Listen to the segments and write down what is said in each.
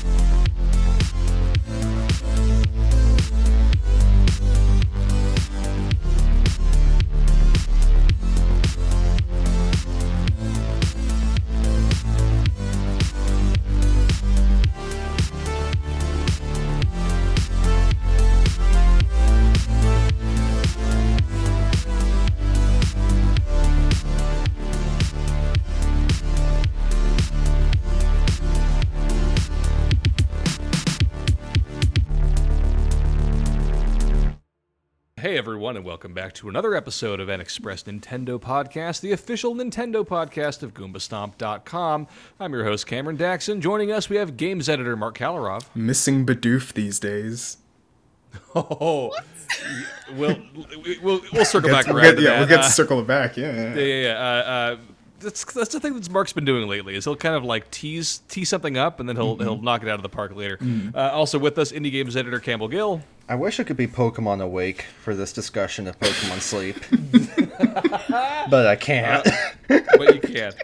Hey everyone, and welcome back to another episode of NXpress Nintendo Podcast, the official Nintendo podcast of GoombaStomp.com. I'm your host, Cameron Daxon. Joining us, we have games editor Marc Kaliroff. Missing Bidoof these days. Oh, we'll, we'll, we'll circle back We'll around get, to yeah, that. we'll get Uh, to circle it back. Yeah, yeah. Yeah, yeah, yeah. Uh, uh, that's that's the thing that Marc's been doing lately. Is he'll kind of like tease tease something up and then he'll he'll knock it out of the park later. Uh, also with us, indie games editor Campbell Gill. I wish it could be Pokemon Awake for this discussion of Pokemon Sleep. but I can't. but you can't.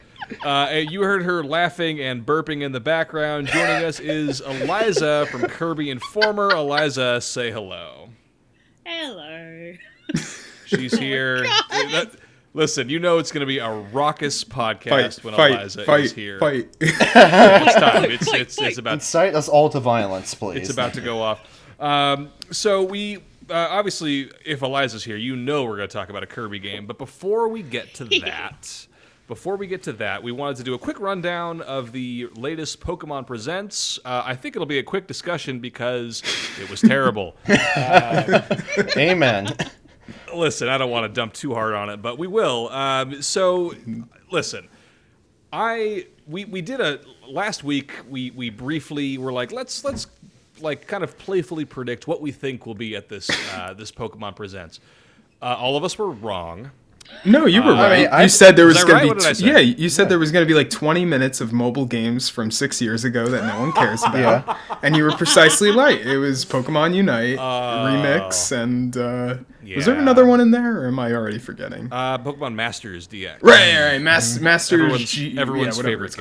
Uh, you heard her laughing and burping in the background. Joining us is Eliza from Kirby Informer. Eliza, say hello. Hello. She's here. That- listen, you know it's going to be a raucous podcast Fight, when fight, Eliza fight, is here. fight. It's time. It's, it's, it's about Incite us all to violence, please. it's about to go off. Um, so we uh, obviously, if Eliza's here, you know we're going to talk about a Kirby game. But before we get to that, before we get to that, we wanted to do a quick rundown of the latest Pokemon Presents. Uh, I think it'll be a quick discussion because it was terrible. Amen. Listen, I don't want to dump too hard on it, but we will. Um, so, listen, I we we did a last week. We we briefly were like, let's let's like kind of playfully predict what we think will be at this uh, this Pokemon Presents. Uh, all of us were wrong. No, you were right. I- you said there was that going right? to be. did I t- say? yeah, you said there was going to be like 20 minutes of mobile games from six years ago that no one cares about. And you were precisely right. It was Pokemon Unite remix, and uh, was there another one in there, or am I already forgetting? Uh, Pokemon Masters DX. right, right, Mas- Masters. Everyone's- G- everyone's yeah, favorite it's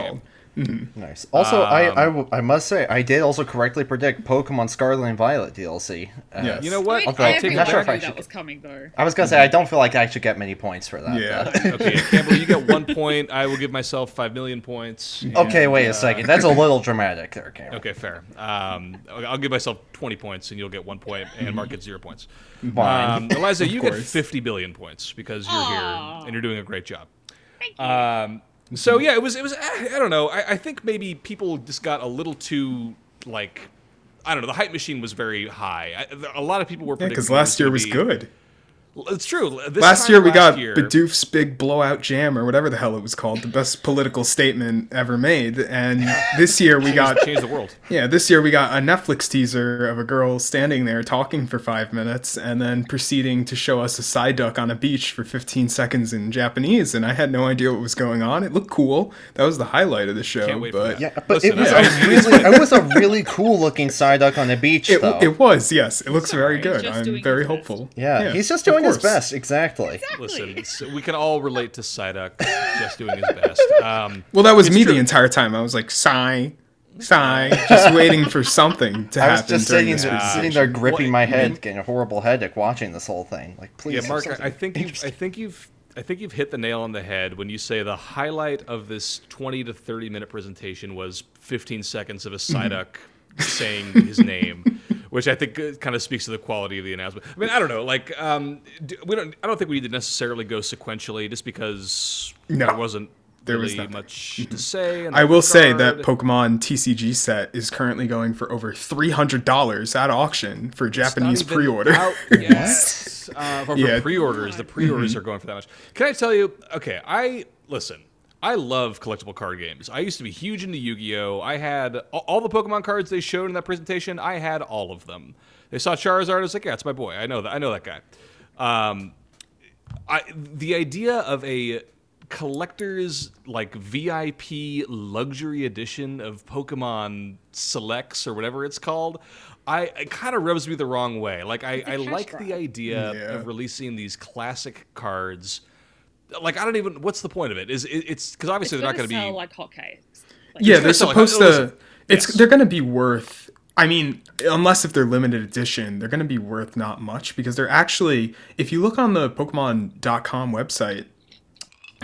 called. game. Nice. Also, I, I, I, w- I must say, I did also correctly predict Pokemon Scarlet and Violet DLC. Uh, Yes. You know what? Wait, Although- I I have take no it not sure idea if I should- that was coming though. I was going to say, I don't feel like I should get many points for that. Yeah. Okay, Campbell, you get one point. I will give myself five million points. okay, wait a second. That's a little dramatic there, Cameron. Okay, fair. Um, I'll give myself 20 points and you'll get one point, and Marc gets zero points. Um, Eliza, you get 50 billion points because you're here and you're doing a great job. Thank you. Um, so yeah, it was it was eh, I don't know. I, I think maybe people just got a little too like I don't know. The hype machine was very high. I, a lot of people were Yeah, because it last year was be- good. It's true. This last year we last got year- Bidoof's big blowout jam or whatever the hell it was called, the best political statement ever made. And this year we got changed the world. yeah, this year we got a Netflix teaser of a girl standing there talking for five minutes and then proceeding to show us a Psyduck on a beach for 15 seconds in Japanese. And I had no idea what was going on. It looked cool. That was the highlight of the show. Can't wait for but that. Yeah, but Listen, it was I- a really, it was a really cool looking Psyduck on the beach, it, though. it was, yes. It looks very Sorry, good. I'm very hopeful. yeah, he's just of doing his best. Exactly. Listen, we can all relate to Psyduck just doing his best. Um, Well, that was me true. the entire time. I was like, sigh, sigh, just waiting for something to I was happen just during sitting, this there, sitting there gripping What- my head, getting a horrible headache watching this whole thing. Like, please. yeah, Marc, I, I think you've, I think you've, I think you've hit the nail on the head when you say the highlight of this 20 to 30 minute presentation was 15 seconds of a Psyduck saying his name, which I think kind of speaks to the quality of the announcement. I mean, I don't know, like, um, we don't, I don't think we need to necessarily go sequentially, just because No, there wasn't there was really nothing. much to say. I will say that. Pokemon TCG set is currently going for over three hundred dollars at auction for It's Japanese pre-order. yet. uh, for, for Yeah. pre-orders, the pre-orders are going for that much. Can I tell you? Okay, I listen. I love collectible card games. I used to be huge into Yu-Gi-Oh. I had all, all the Pokemon cards they showed in that presentation. I had all of them. They saw Charizard. I was like, yeah, it's my boy. I know that. I know that guy. Um, I the idea of a collector's like VIP luxury edition of Pokemon Selects or whatever it's called, I it kind of rubs me the wrong way. Like I, cash like grab. the idea Yeah. of releasing these classic cards. Like I don't even. What's the point of it? Is it, it's because obviously it's they're not gonna going to sell be. like hotcakes. Like, yeah, they're sell like- supposed to. It's Yes. they're going to be worth. I mean, unless if they're limited edition, they're going to be worth not much because they're actually. If you look on the Pokemon.com website,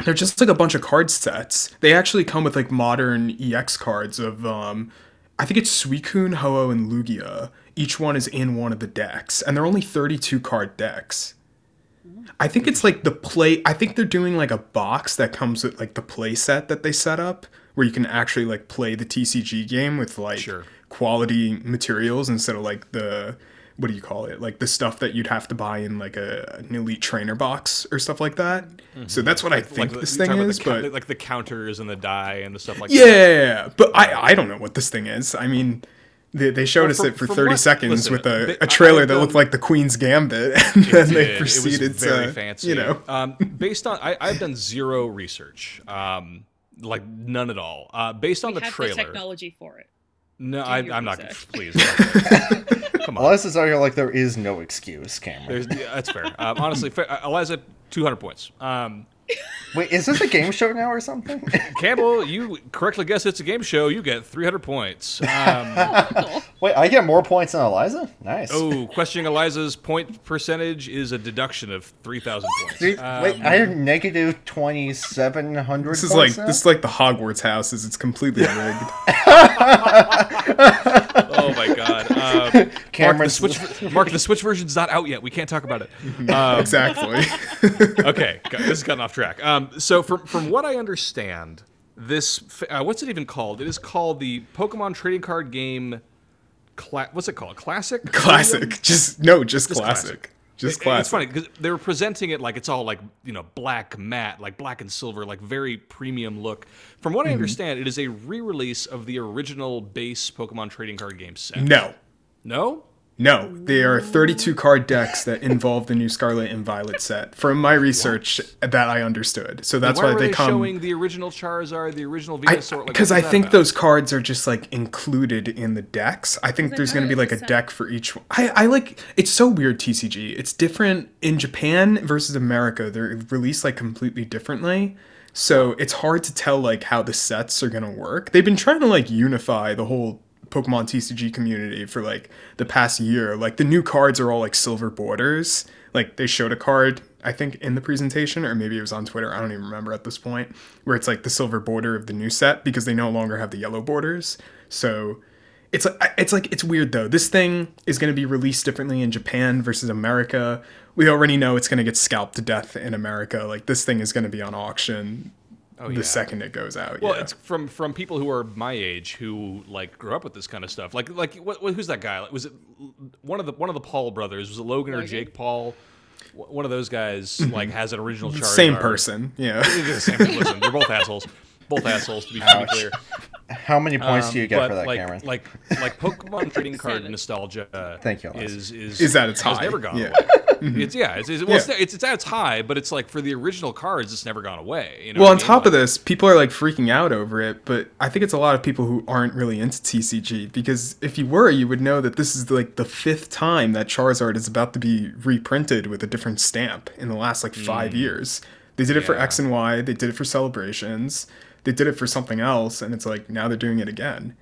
they're just like a bunch of card sets. They actually come with like modern EX cards of. um I think it's Suicune, Ho-Oh, and Lugia. Each one is in one of the decks, and they're only 32 card decks. I think it's like the play. I think they're doing like a box that comes with like the play set that they set up, where you can actually like play the TCG game with like Sure. quality materials instead of like the what do you call it? Like the stuff that you'd have to buy in like a an elite trainer box or stuff like that. So mm-hmm. that's what I think the- this you're thing is. the but like the counters and the die and the stuff like yeah, that. yeah, yeah, but I I don't know what this thing is. I mean. They, they showed Well, us from- it for 30 what- seconds listen, with a, they- a I- trailer I've that looked like the Queen's Gambit, and then they proceeded it was very to, fancy. you know, um, based on I, I've done zero research, um, like none at all. Uh, based on We the have trailer, the technology for it. no, I, I'm not. research. Please, come on. Eliza's out here like there is no excuse, Cameron. There's, yeah, that's fair. Um, honestly, fair, Eliza, 200 points. Um, Wait, is this a game show now or something? Campbell, you correctly guessed it's a game show. You get 300 points. Um, Wait, I get more points than Eliza? Nice. oh, questioning Eliza's point percentage is a deduction of 3,000 points. Three- Um, wait, I have negative 2,700 This is like now? this is like the Hogwarts houses. It's completely rigged. oh my god. Um, Marc, the Switch, Marc, the Switch version's not out yet. We can't talk about it. Um, exactly. okay, this has gotten off track. Um, so from from what I understand, this uh, what's it even called? It is called the Pokemon trading card game. Cla- what's it called? Classic. classic. Just no, just, Just classic. classic. Just It- classic. It's funny because they were presenting it like it's all like you know black matte, like black and silver, like very premium look. From Mm-hmm. what I understand, it is a re-release of the original base Pokemon trading card game set. No. No. No, they are 32 card decks that involve the new Scarlet and Violet set. From my research, that I understood. So that's why, why, were they, they, come. showing the original Charizard, the original Venusaur? Like, Because I was that think about? those cards are just like included in the decks. I think there's going to be like a was a- deck for each one. I, I like it's so weird TCG. It's different in Japan versus America. They're released like completely differently. So it's hard to tell like how the sets are going to work. They've been trying to like unify the whole Pokemon TCG community for like the past year. Like the new cards are all like silver borders. Like they showed a card, I think, in the presentation, or maybe it was on Twitter. I don't even remember at this point, where it's like the silver border of the new set because they no longer have the yellow borders. So it's like it's like it's weird though. This thing is going to be released differently in Japan versus America. We already know it's going to get scalped to death in America. Like this thing is going to be on auction Oh, the yeah. second it goes out. Well, yeah. it's from from people who are my age who like grew up with this kind of stuff. Like like what, what- who's that guy? Like, was it one of the one of the Paul brothers? Was it Logan or Jake Paul? W- One of those guys mm-hmm. like has an original Charizard. Same person. Yeah. They're the same person. Listen, they're both assholes. Both assholes to be, to be clear. How many points do you get Um, for that, like, Cameron? Like like Pokemon trading card nostalgia. uh, Thank you, Eliza. Is is Is at its has high, never gone yeah. away. It's yeah. It's it's, well, it's, Yeah. it's it's at its high, but it's like for the original cards, it's never gone away. You know Well, on I mean? top of this, people are like freaking out over it, but I think it's a lot of people who aren't really into TCG because if you were, you would know that this is like the fifth time that Charizard is about to be reprinted with a different stamp in the last like five years. They did it for Hmm. X and Y, they did it for celebrations, they did it for something else, and it's like now they're doing it again.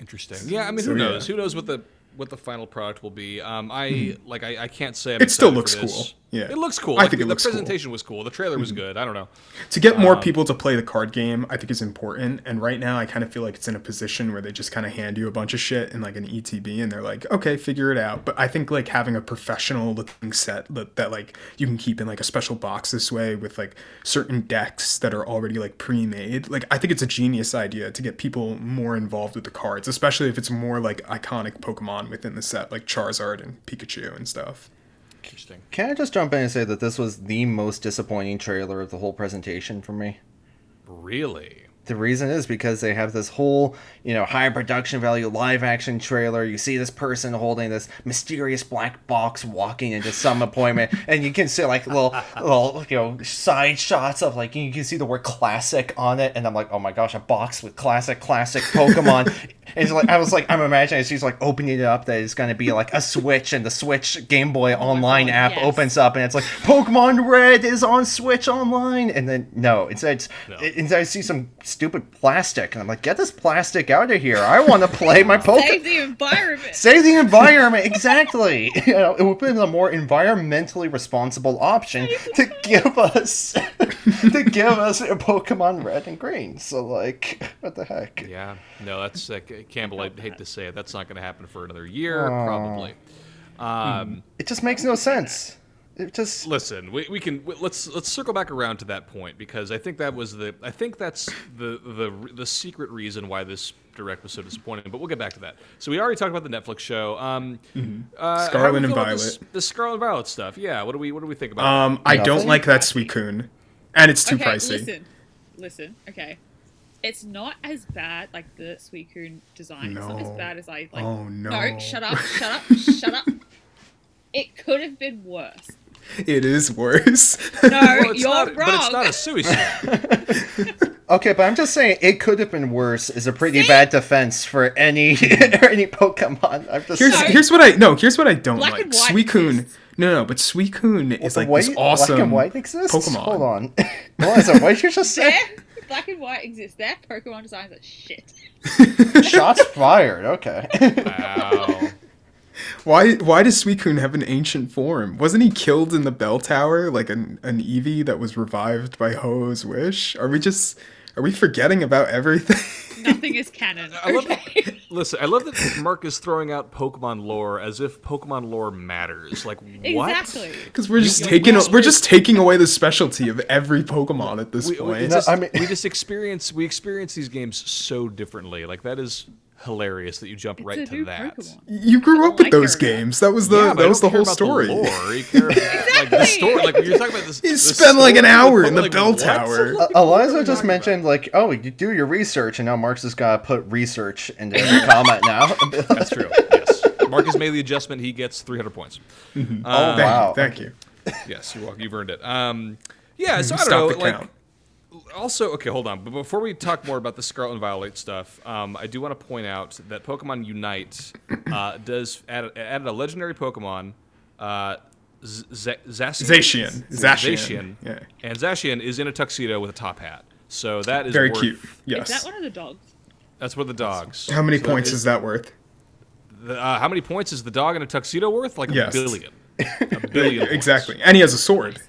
Interesting. Yeah, I mean, So, who yeah. knows? Who knows what the what the final product will be? Um, I like I, I can't say. I'm It still looks for this. cool. Yeah. it looks cool. I Like, think the looks cool. Presentation was cool. The trailer was good. I don't know. To get Um, more people to play the card game, I think is important. And right now, I kind of feel like it's in a position where they just kind of hand you a bunch of shit in like an ETB, and they're like, "Okay, figure it out." But I think like having a professional looking set that, that like you can keep in like a special box this way with like certain decks that are already like pre-made. Like I think it's a genius idea to get people more involved with the cards, especially if it's more like iconic Pokemon within the set, like Charizard and Pikachu and stuff. Interesting. Can I just jump in and say that this was the most disappointing trailer of the whole presentation for me? Really? The reason is because they have this whole, you know, high production value live action trailer. You see this person holding this mysterious black box walking into some appointment, and you can see like little, little, you know, side shots of like you can see the word classic on it, and I'm like, oh my gosh, a box with classic, classic Pokemon it's like I was like I'm imagining she's like opening it up that it's gonna be like a Switch and the Switch Game Boy Online God, app yes. opens up and it's like Pokemon Red is on Switch Online and then no instead it's, No. instead I see some stupid plastic and I'm like get this plastic out of here I want to play my Pokemon. Save the environment. Save the environment, exactly. You know, it would be a more environmentally responsible option to give us to give us a Pokemon Red and Green. So, like, what the heck? Yeah, no, that's uh, Campbell. I hate to say it, that's not going to happen for another year, Aw. probably. Um, It just makes no sense. It just Listen, we, we can w- let's let's circle back around to that point because I think that was the I think that's the the the secret reason why this direct was so disappointing. But we'll get back to that. So we already talked about the Netflix show. Um, uh, how do we Scarlet and feel about this- Violet. The Scarlet and Violet stuff. Yeah. What do we what do we think about? Um, I don't like that Suicune, and it's too okay, pricey. listen, listen. Okay, it's not as bad. Like the Suicune design, it's not as No. bad as I like. Oh, no. No, shut up, shut up, shut up. It could have been worse. It is worse. No, Well, you're not, wrong. but it's not a suicide. okay, but I'm just saying it could have been worse. Is a pretty bad defense for any hmm. any Pokemon. I'm just here's No. here's what I no. Here's what I don't Black like. and white Suicune. exists. No, no, but Suicune is like white, this awesome black and white. Pokemon. Hold on, Eliza, what did you just say? Their black and white exists. Their Pokemon designs are shit. Shots fired. Okay. wow. Why why does Suicune have an ancient form? Wasn't he killed in the bell tower like an an Eevee that was revived by Ho-Oh's wish? Are we just are we forgetting about everything? Nothing is canon. Okay. Listen, I love that Marc is throwing out Pokemon lore as if Pokemon lore matters. Like what? exactly. Because we're just you- taking we we're just taking away the specialty of every Pokemon at this We, we point. just, I mean- we just experience we experience these games so differently. Like that is hilarious that you jump right it's a to that. Pokemon. you grew up I with those games. That was the Yeah, that was the whole story. The lore. You care about, like the story. Like you're talking about this. You this spent like an hour in the like, bell what? tower. Uh, Eliza just mentioned like, oh, you do your research, and now Marc's just gotta put research into every comment now. That's true. Yes, Marc has made the adjustment. He gets 300 points. oh Thank wow. you, thank you. Yes, you're welcome. You've earned it. Um, yeah. So I don't Stop know. the like, count. Also, okay, hold on. But before we talk more about the Scarlet and Violet stuff, um, I do want to point out that Pokemon Unite uh, does add, added a legendary Pokemon, uh, Z- Z- Zacian. Zacian. Zacian. Yeah. And Zacian is in a tuxedo with a top hat. So that is Very worth- cute. Is Yes. that one of the dogs? That's one of the dogs. How many So points is is that worth? the- uh, how many points is the dog in a tuxedo worth? Like a billion. A billion. points. Exactly. And he has a sword.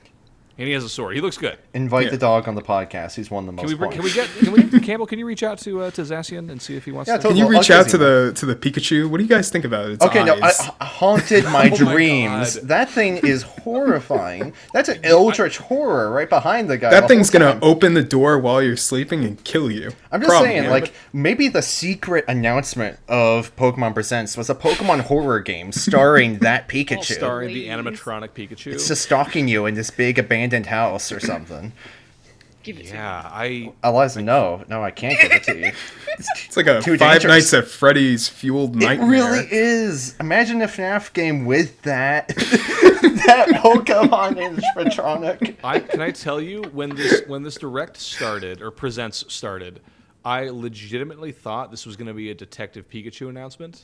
And he has a sword. He looks good. Invite Yeah. the dog on the podcast. He's won the most Can we, bring- points. can we get? Can we, Campbell? Can you reach out to uh, to Zacian and see if he wants Yeah, to? totally. Can you reach I'll out to the to the Pikachu? What do you guys think about its Okay, no, I. I haunted my Oh dreams. God. that thing is horrifying. That's an eldritch horror right behind the guy. that the thing's gonna time. open the door while you're sleeping and kill you. I'm just Probably. saying, like maybe the secret announcement of Pokemon Presents was a Pokemon horror game starring that Pikachu. starring the animatronic Pikachu. It's just stalking you in this big abandoned house or something. Give it to yeah, I Eliza, no, no, I can't give it to you. it's like a too Five dangerous. Nights at Freddy's fueled nightmare. It really is. Imagine a FNAF game with that that Pokemon animatronic. I can I tell you when this when this direct started or presents started, I legitimately thought this was going to be a Detective Pikachu announcement.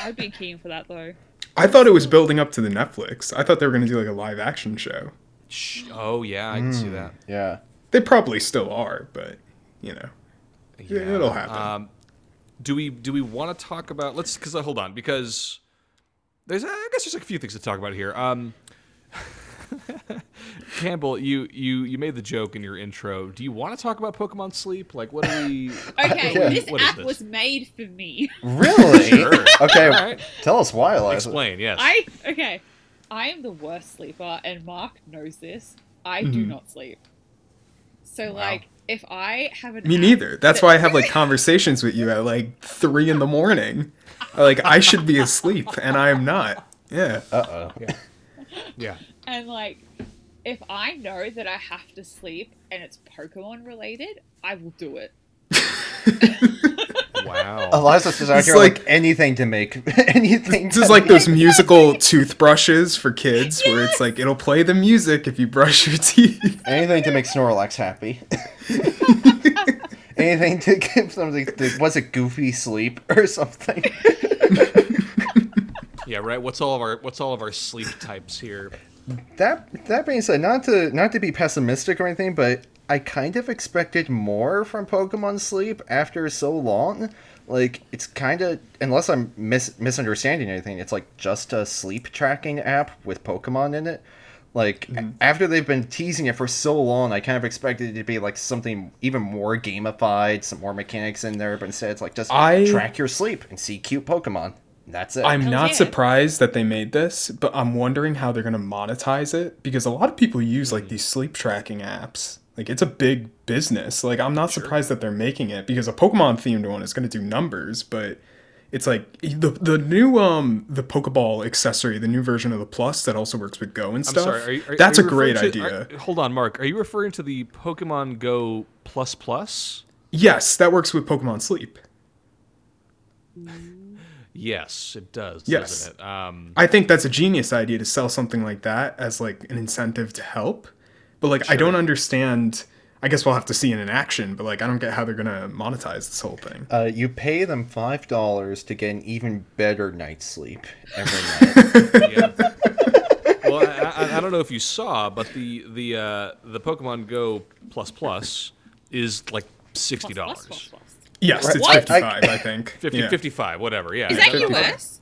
I'd be keen for that though. I thought it was building up to the Netflix. I thought they were gonna do like a live action show. Shh. Oh yeah, I can see that. Yeah. They probably still are, but you know. Yeah, it'll happen. Um, do we do we want to talk about? Let's because uh, hold on because there's I guess there's like a few things to talk about here. Um, Campbell, you you you made the joke in your intro. Do you want to talk about Pokemon Sleep? Like, what are we? Okay, Yeah. this What is app this? was made for me. Really? Sure. Okay. All right. Tell us why, Eliza. Explain. Yes. I okay. I am the worst sleeper, and Marc knows this. I do Mhm. not sleep. So like, if I have an Me neither. That's that- why I have like conversations with you at like three in the morning. Like I should be asleep and I am not. Yeah. Uh oh. yeah. And like, if I know that I have to sleep and it's Pokemon related, I will do it. Wow. Eliza's just out It's here like- like, anything to make anything. This is like those musical toothbrushes for kids where it's like it'll play the music if you brush your teeth. anything to make Snorlax happy. anything anything to give them the, the was it goofy sleep or something? Yeah, right. What's all of our what's all of our sleep types here? that that being said, not to not to be pessimistic or anything, but I kind of expected more from Pokemon Sleep after so long. Like it's kind of unless I'm mis- misunderstanding anything, it's like just a sleep tracking app with Pokemon in it. Like a- mm-hmm. after they've been teasing it for so long, I kind of expected it to be like something even more gamified, some more mechanics in there. But instead, it's like just I- track your sleep and see cute Pokemon. That's it. I'm Hell not yeah. surprised that they made this, but I'm wondering how they're going to monetize it because a lot of people use like mm. these sleep tracking apps. Like it's a big business. Like I'm not surprised that they're making it because a Pokemon themed one is going to do numbers, but it's like the the new um the Pokeball accessory, the new version of the Plus that also works with Go and I'm stuff. sorry. Are you, are, that's are a great to- idea. hold on, Marc. Are you referring to the Pokemon Go Plus Plus? yes, that works with Pokemon Sleep. Yes, it does. Yes. Doesn't it? Um, I think that's a genius idea to sell something like that as like an incentive to help. But like I don't understand I guess we'll have to see it in action, but like I don't get how they're gonna monetize this whole thing. Uh, you pay them five dollars to get an even better night's sleep every night. yeah. well, I, I, I don't know if you saw, but the the uh, the Pokemon Go Plus Plus is like sixty Plus, dollars. Yes, it's What? fifty five, I, think. 50, Yeah. 55, whatever. Yeah. Is that 55. US?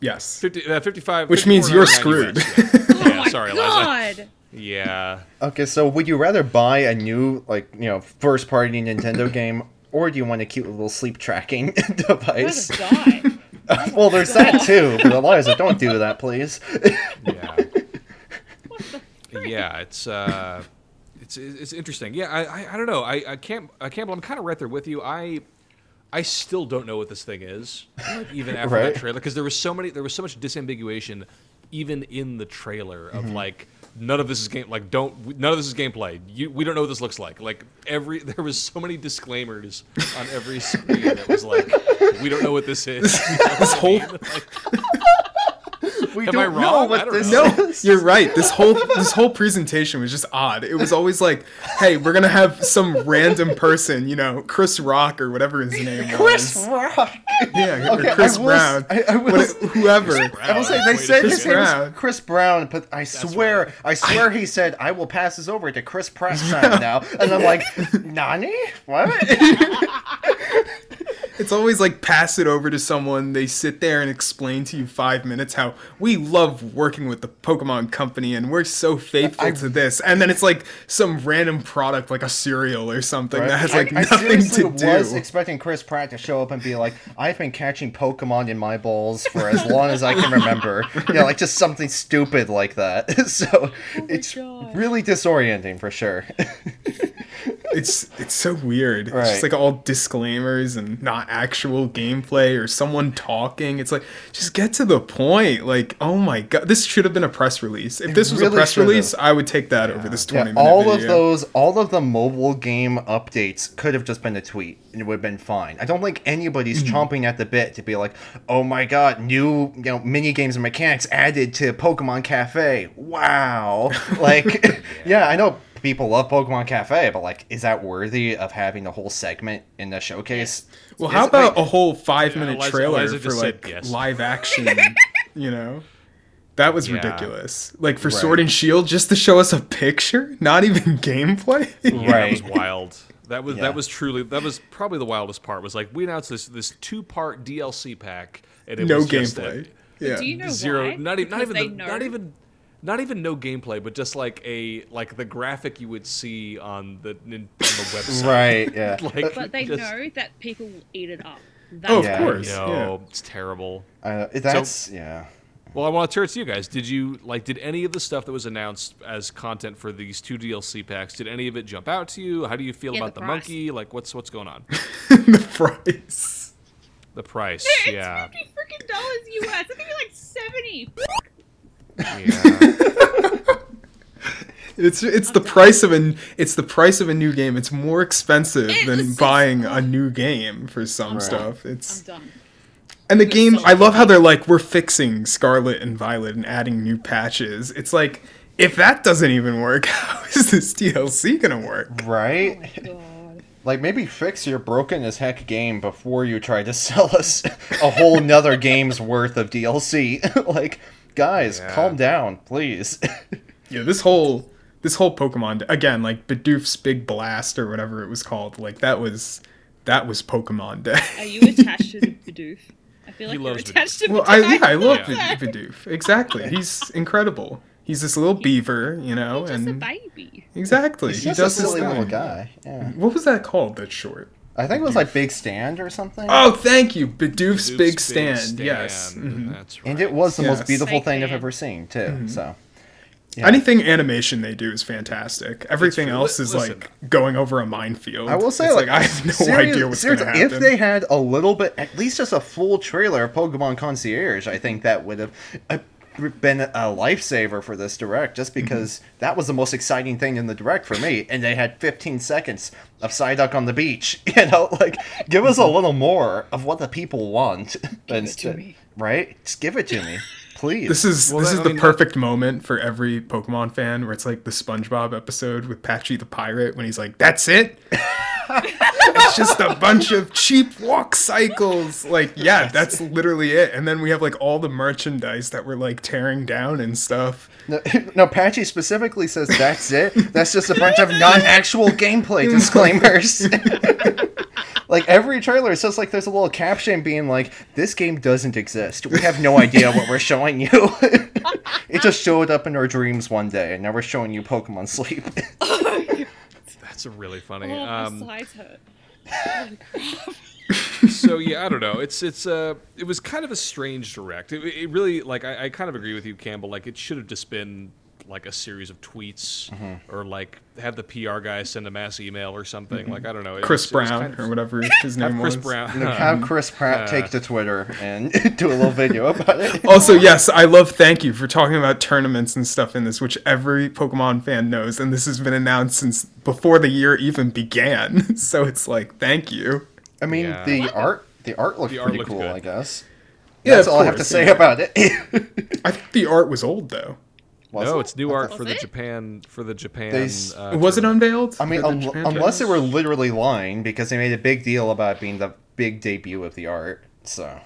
Yes. 50, uh, 55 Which means you're screwed. US, yeah. Oh Yeah, my sorry, Liza. god! Yeah. Okay, so would you rather buy a new, like, you know, first party Nintendo game, or do you want a cute little sleep tracking device? well, there's that too, but Eliza, don't do that, please. Yeah. What the yeah, it's uh, it's it's interesting. Yeah, I I, I don't know. I, I can't I can't. I'm kind of right there with you. I I still don't know what this thing is, like, even after Right. that trailer, because there was so many there was so much disambiguation, even in the trailer of Mm-hmm. like none of this is game like don't none of this is gameplay. You we don't know what this looks like. Like every there was so many disclaimers on every screen that was like we don't know what this is. This whole Like, We Am I don't wrong? know what don't this know. is. You're right. This whole this whole presentation was just odd. It was always like, "Hey, we're gonna have some random person, you know, Chris Rock or whatever his name Chris was, Chris Rock. yeah, Okay, or Chris I will Brown, I- I will what- s- whoever." I will say they Wait, said Chris his name was Brown. Chris Brown, but I swear, right. I swear he said I will pass this over to Chris Preston now, and I'm like, Nani? What? It's always like pass it over to someone. They sit there and explain to you five minutes how we love working with the Pokemon Company and we're so faithful I- to this, and then it's like some random product like a cereal or something that has like I, I nothing seriously to do. I was expecting Chris Pratt to show up and be like, "I've been catching Pokemon in my balls for as long as I can remember." You know, like just something stupid like that. so oh it's God. really disorienting for sure. it's it's so weird. It's just like all disclaimers and not actual gameplay or someone talking. It's like just get to the point. Like, oh my god, this should have been a press release. If this was really a press should have. release, I would take that over this Yeah, twenty minute all of those, all of the mobile game updates could have just been a tweet, and it would have been fine. I don't think anybody's Mm-hmm. chomping at the bit to be like, "Oh my god, new you know mini games and mechanics added to Pokemon Cafe." Wow, like, yeah, I know people love Pokemon Cafe, but like, is that worthy of having a whole segment in the showcase? Well, Is how about wait, a whole five minute Eliza- trailer Eliza for like yes. live action? you know, that was Yeah. ridiculous. Like for Right. Sword and Shield, just to show us a picture, not even gameplay. Yeah, Right. that was wild. That was Yeah. that was truly that was probably the wildest part. Was like we announced this this two part DLC pack and it no was just a gameplay. Yeah. Do you know zero, why? not even not even the, not even not even no gameplay, but just like a like the graphic you would see on the nin- on the website. Right, yeah. Like, But they just- know that people will eat it up. That's Oh, of Yeah. course. No, yeah. it's terrible. Uh, that's yeah. Well, I want to turn it to you guys. Did you like? Did any of the stuff that was announced as content for these two DLC packs? Did any of it jump out to you? How do you feel Yeah, about the the, monkey? Like, what's what's going on? the price. The price, It's yeah, fifty freaking dollars US. I think it's like seventy. Yeah. It's it's the price of an it's the price of a new game. It's more expensive It than is- buying a new game for some Right. stuff. I'm It's done. and the It's game. so I love how they're like we're fixing Scarlet and Violet and adding new patches. It's like if that doesn't even work, how is this DLC gonna work? Right. Oh God. Like maybe fix your broken as heck game before you try to sell us a whole nother game's worth of DLC. like, guys, Yeah. calm down, please. Yeah, this whole this whole Pokemon again, like Bidoof's Big Blast or whatever it was called, like that was that was Pokemon Day. Are you attached to the Bidoof? I feel He like you're loves attached to well, I yeah, I love Yeah. Bid- Bidoof. Exactly, he's incredible. He's this little beaver, you know, He's just a and baby. exactly He's he just does a this silly little guy. Yeah. What was that called? That short. I think it was like Big Stand or something. Oh, thank you, Bidoof's, Bidoof's Big Stand. Yes. Mhm. That's right. and it was the most beautiful Big thing I've ever seen too. So Yeah. Anything animation they do is fantastic. Everything true. else is listen. like going over a minefield. I will say, It's like, I have no serious- idea what's going to happen. If they had a little bit, at least just a full trailer of Pokemon Concierge, I think that would have uh, been a lifesaver for this direct. Just Mm-hmm. because that was the most exciting thing in the direct for me, and they had 15 seconds of Psyduck on the beach. You know, like give us a little more of what the people want. Give it to me. Right? Just give it to me, please. This is Well, this that- is I the mean, perfect moment for every Pokemon fan where it's like the SpongeBob episode with Patchy the pirate when he's like, "That's it." it's just a bunch of cheap walk cycles. Like, yeah, that's literally it. And then we have like all the merchandise that we're like tearing down and stuff. No, no, Patchy specifically says that's it. That's just a bunch of non-actual gameplay disclaimers. like every trailer, it's just like there's a little caption being like, "This game doesn't exist. We have no idea what we're showing you. it just showed up in our dreams one day, and now we're showing you Pokemon Sleep." That's really funny. Oh, Um, sides hurt. So yeah, I don't know. It's it's uh it was kind of a strange direct. It, it really like I, I kind of agree with you, Campbell. Like it should have just been like a series of tweets or like have the PR guy send a mass email or something. Like I don't know. Chris was- it was Brown kind of- or whatever his name Have Chris was. Brown. Look, have Chris Pratt uh, take to Twitter and do a little video about it. Also, yes, I love thank you for talking about tournaments and stuff in this, which every Pokemon fan knows, and this has been announced since before the year even began. So it's like, thank you. I mean, Yeah. the art, the art looked The art pretty looked cool. good. I guess. Yeah, That's of all I have to say yeah. about it. I think the art was old though. Was no, it? it's new art for the it? Japan for the Japan. They uh, was it unveiled? I mean, for un- unless they were literally lying because they made a big deal about it being the big debut of the art. So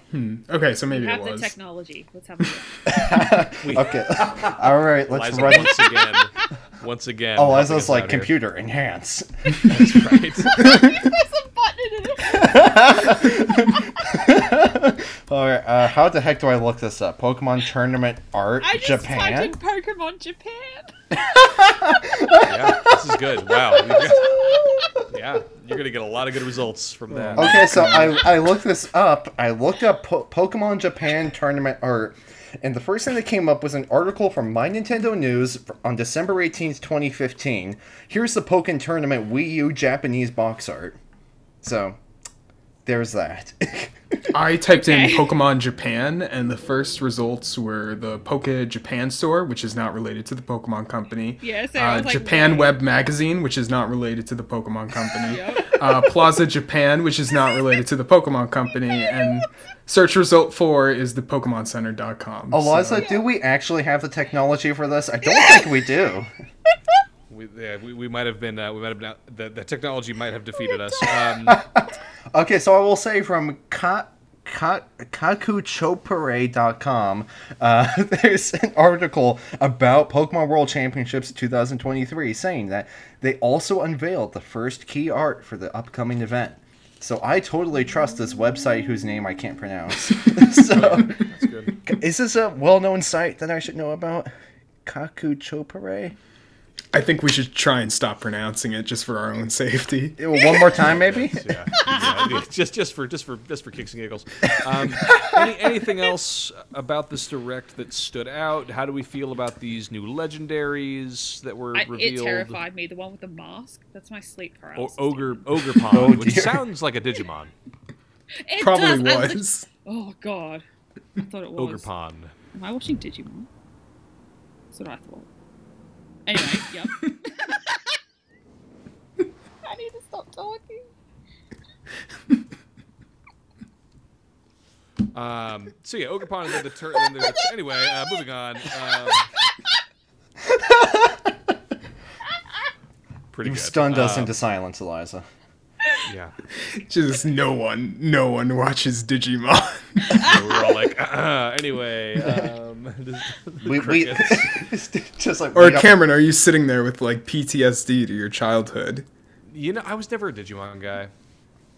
Okay, so We maybe it have the technology. Let's have a look. okay, all right, let's Liza run. once again. Once again. Oh, helping Liza's us like out here. computer enhance. That's right. There's a button in it. All right, uh, how the heck do I look this up? Pokemon tournament art I just Japan. typed in Pokemon Japan. yeah, this is good. Wow. Got- yeah, you're gonna get a lot of good results from that. Okay, so I, I looked this up. I looked up po- Pokemon Japan tournament art, and the first thing that came up was an article from My Nintendo News on December 18th, 2015. Here's the Pokemon Tournament Wii U Japanese box art. So, there's that. I typed in Okay. Pokemon Japan, and the first results were the Poke Japan store, which is not related to the Pokemon Company. Yeah, so uh, like, Japan what? Web Magazine, which is not related to the Pokemon Company. Yep. uh, Plaza Japan, which is not related to the Pokemon Company, and search result four is the PokemonCenter.com. Eliza, do we actually have the technology for this? I don't think we do. We, yeah, we, we might have been. Uh, we might have been. out- The, the technology might have defeated us. Um, Okay, so I will say from Ka- Ka- kakuchopare.com, uh, there's an article about Pokemon World Championships 2023 saying that they also unveiled the first key art for the upcoming event. So I totally trust this website whose name I can't pronounce. so, that's good. is this a well-known site that I should know about? Kakuchopare? I think we should try and stop pronouncing it just for our own safety. One more time, maybe? Yeah, yeah, just just for just for just for kicks and giggles. Um, any, anything else about this direct that stood out? How do we feel about these new legendaries that were I, it revealed? terrified me. The one with the mask. That's my sleep O- paralysis. ogre Ogerpon, Oh, which sounds like a Digimon. It Probably does. I lit- was. oh god. I thought it was. Ogerpon. Am I watching Digimon? That's what I thought. Anyway, yep. I need to stop talking. Um, so yeah, Ogerpon and then the tur- then there's the- anyway. Uh, moving on. Um, pretty You good. stunned us Um, into silence, Eliza. Yeah. Just no one, no one watches Digimon. So we're all like, uh, anyway. Um, We, we just like or we got- Cameron, are you sitting there with like PTSD to your childhood? you know, I was never a Digimon guy.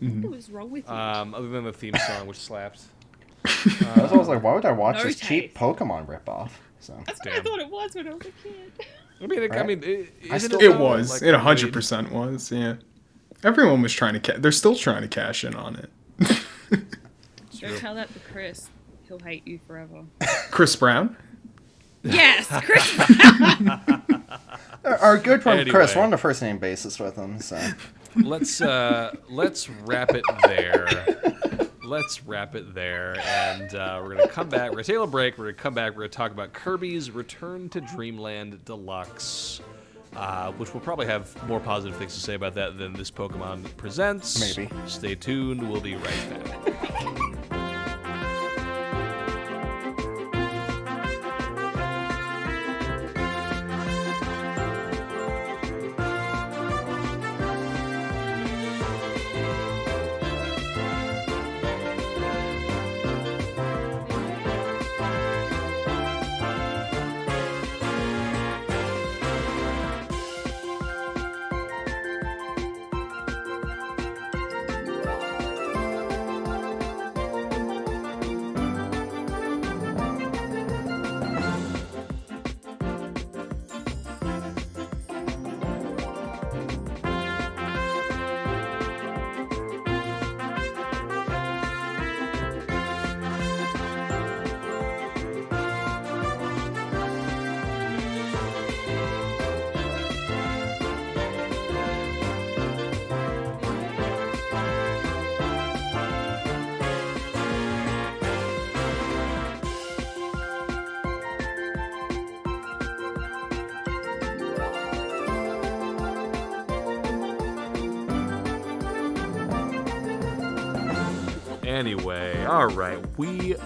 What was wrong with you? Um, other than the theme song, which slaps. I was always like, why would I watch No this cheap taste. Pokemon ripoff? So That's what I thought it was when I was a kid. I mean, it, I mean, it, I still- It though? was. Like, it hundred really- percent was. Yeah. Everyone was trying to. Ca- they're still trying to cash in on it. Don't tell that to Chris. He'll hate you forever. Chris Brown. yes, Chris. Brown. our good friend Chris, we're on a first name basis with him. So let's uh let's wrap it there let's wrap it there and uh, we're gonna come back we're gonna take a break we're gonna come back we're gonna talk about kirby's return to dreamland deluxe uh, which will probably have more positive things to say about that than this pokemon presents. Maybe. stay tuned. We'll be right back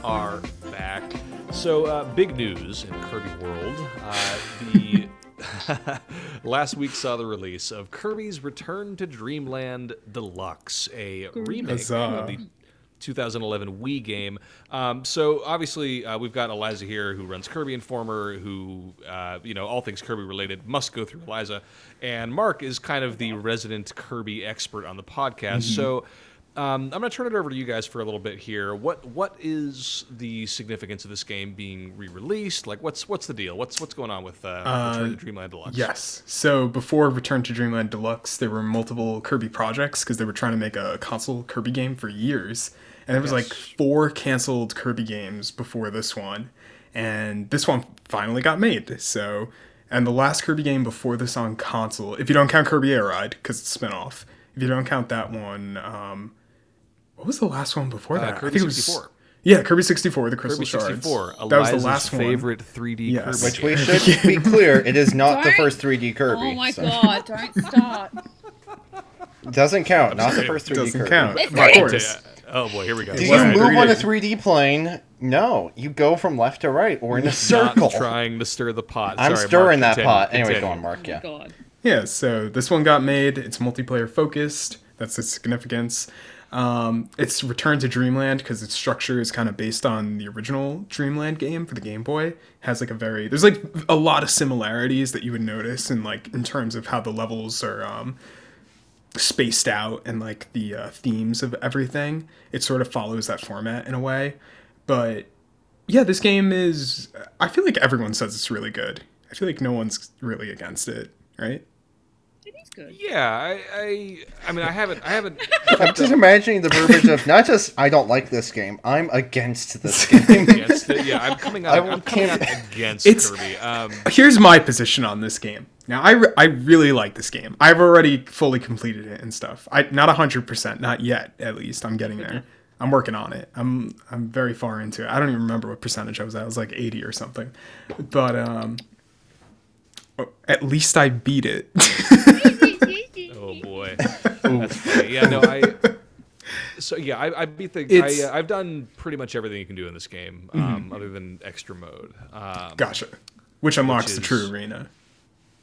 are back. So, uh, big news in Kirby World. Uh, the last week saw the release of Kirby's Return to Dream Land Deluxe, a remake Huzzah. of the 2011 Wii game. Um, so obviously uh, we've got Eliza here who runs Kirby Informer, who uh, you know all things Kirby related must go through Eliza, and Marc is kind of the resident Kirby expert on the podcast. So. Um, I'm going to turn it over to you guys for a little bit here. What what is the significance of this game being re-released? Like, what's what's the deal? What's what's going on with uh, Return to Dream Land Deluxe? Yes. So before Return to Dream Land Deluxe, there were multiple Kirby projects because they were trying to make a console Kirby game for years. And there was like four canceled Kirby games before this one. And this one finally got made. So, and the last Kirby game before this on console, if you don't count Kirby Air Ride, because it's a spin-off, if you don't count that one, um, what was the last one before Uh, that? Kirby it was 64. Yeah, Kirby 64, the Crystal Kirby Shards. 64. That was the Eliza's last one. favorite 3D Yes. Kirby which we should be clear, it is not the Don't- first 3D Kirby. Oh my so- god, don't start. Doesn't count. Not the first 3D Doesn't Kirby. count. It's Of course. Oh boy, here we go. Do you I move agree. on a 3D plane? No, you go from left to right or in a circle. Not trying to stir the pot. I'm Sorry, stirring Marc, that continue, pot. Anyway, go on, Marc. Oh Yeah. god. Yeah, so this one got made. It's multiplayer focused. That's the significance. Um, it's Return to Dream Land because its structure is kind of based on the original Dream Land game for the Game Boy. It has like a very there's like a lot of similarities that you would notice in like in terms of how the levels are um, spaced out and like the uh, themes of everything. It sort of follows that format in a way, but yeah, this game is. I feel like everyone says it's really good. I feel like no one's really against it, right? It is good. Yeah, I, I, I mean, I haven't, I haven't. I'm just imagining the verbiage of not just I don't like this game, I'm against this game. against it. Yeah, I'm coming out. I I'm coming out against It's- Kirby. Um, Here's my position on this game. Now, I, re- I really like this game. I've already fully completed it and stuff. I not hundred percent, not yet. At least I'm getting there. I'm working on it. I'm I'm very far into it. I don't even remember what percentage I was at. I was like 80 or something. But um, at least I beat it. Oh boy, that's funny. Yeah, no, I. So yeah, I, I beat the. It's- I, uh, I've done pretty much everything you can do in this game, um, other than extra mode. Um, gotcha. Which unlocks the is- true arena.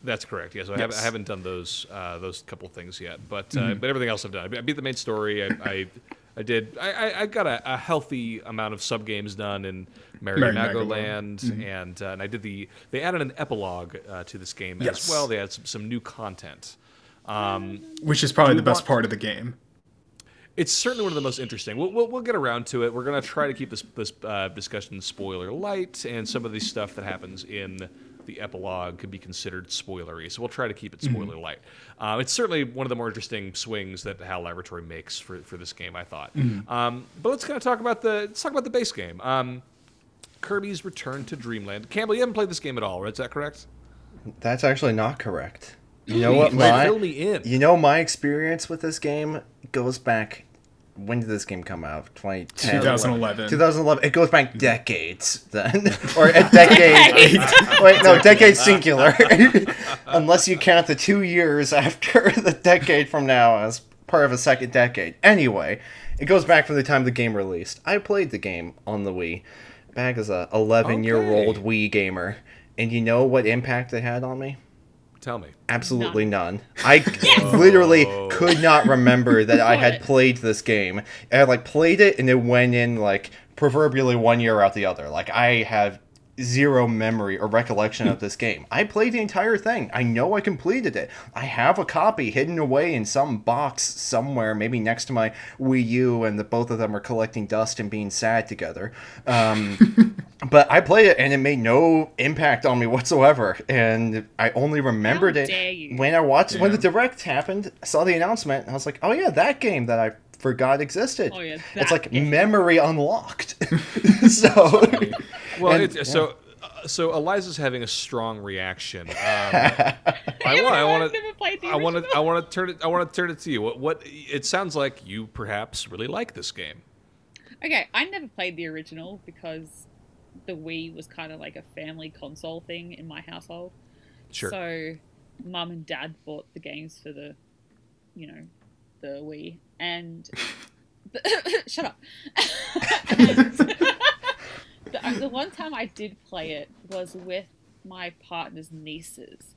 That's correct. Yeah, so I, haven't, I haven't done those uh, those couple things yet, but uh, but everything else I've done. I beat the main story. I I, I did. I, I, I got a, a healthy amount of sub games done in Merry Merry Magoland, Magoland. and uh, and I did the. They added an epilogue uh, to this game Yes. as well. They had some, some new content. Um, Which is probably the best want- part of the game. it's certainly one of the most interesting. We'll, we'll, we'll get around to it. We're going to try to keep this this uh, discussion spoiler light, and some of the stuff that happens in the epilogue could be considered spoilery. So we'll try to keep it spoiler light. Uh, it's certainly one of the more interesting swings that HAL Laboratory makes for, for this game. I thought. Um, but let's kind of talk about the let's talk about the base game. Um, Kirby's Return to Dream Land. Campbell, you haven't played this game at all, right? Is that correct? That's actually not correct. You know what my fill me in. you know my experience with this game goes back. When did this game come out? 2010. 2011. 2011. It goes back decades then, or a decade. Wait, no, decade singular. Unless you count the two years after the decade from now as part of a second decade. Anyway, it goes back from the time the game released. I played the game on the Wii back as a 11 year old Okay. Wii gamer, and you know what impact it had on me? Tell me. Absolutely none. I literally could not remember that I had played this game. And I like played it and it went in like proverbially one year out the other. Like I have zero memory or recollection of this game. I played the entire thing. I know I completed it. I have a copy hidden away in some box somewhere, maybe next to my Wii U, and the both of them are collecting dust and being sad together. Um, but I played it and it made no impact on me whatsoever. And I only remembered How it when I watched when the direct happened. I saw the announcement and I was like, "Oh yeah, that game that I forgot existed." Oh, yeah, it's like game. memory unlocked. so Well, And- it's, so uh, so Eliza's having a strong reaction. Um, I want. I want I've to. never played the I want to. I want to turn it. I want to turn it to you. What? What? It sounds like you perhaps really like this game. Okay, I never played the original because the Wii was kind of like a family console thing in my household. Sure. So, mum and dad bought the games for the, you know, the Wii, and shut up. And the, uh, the one time I did play it was with my partner's nieces,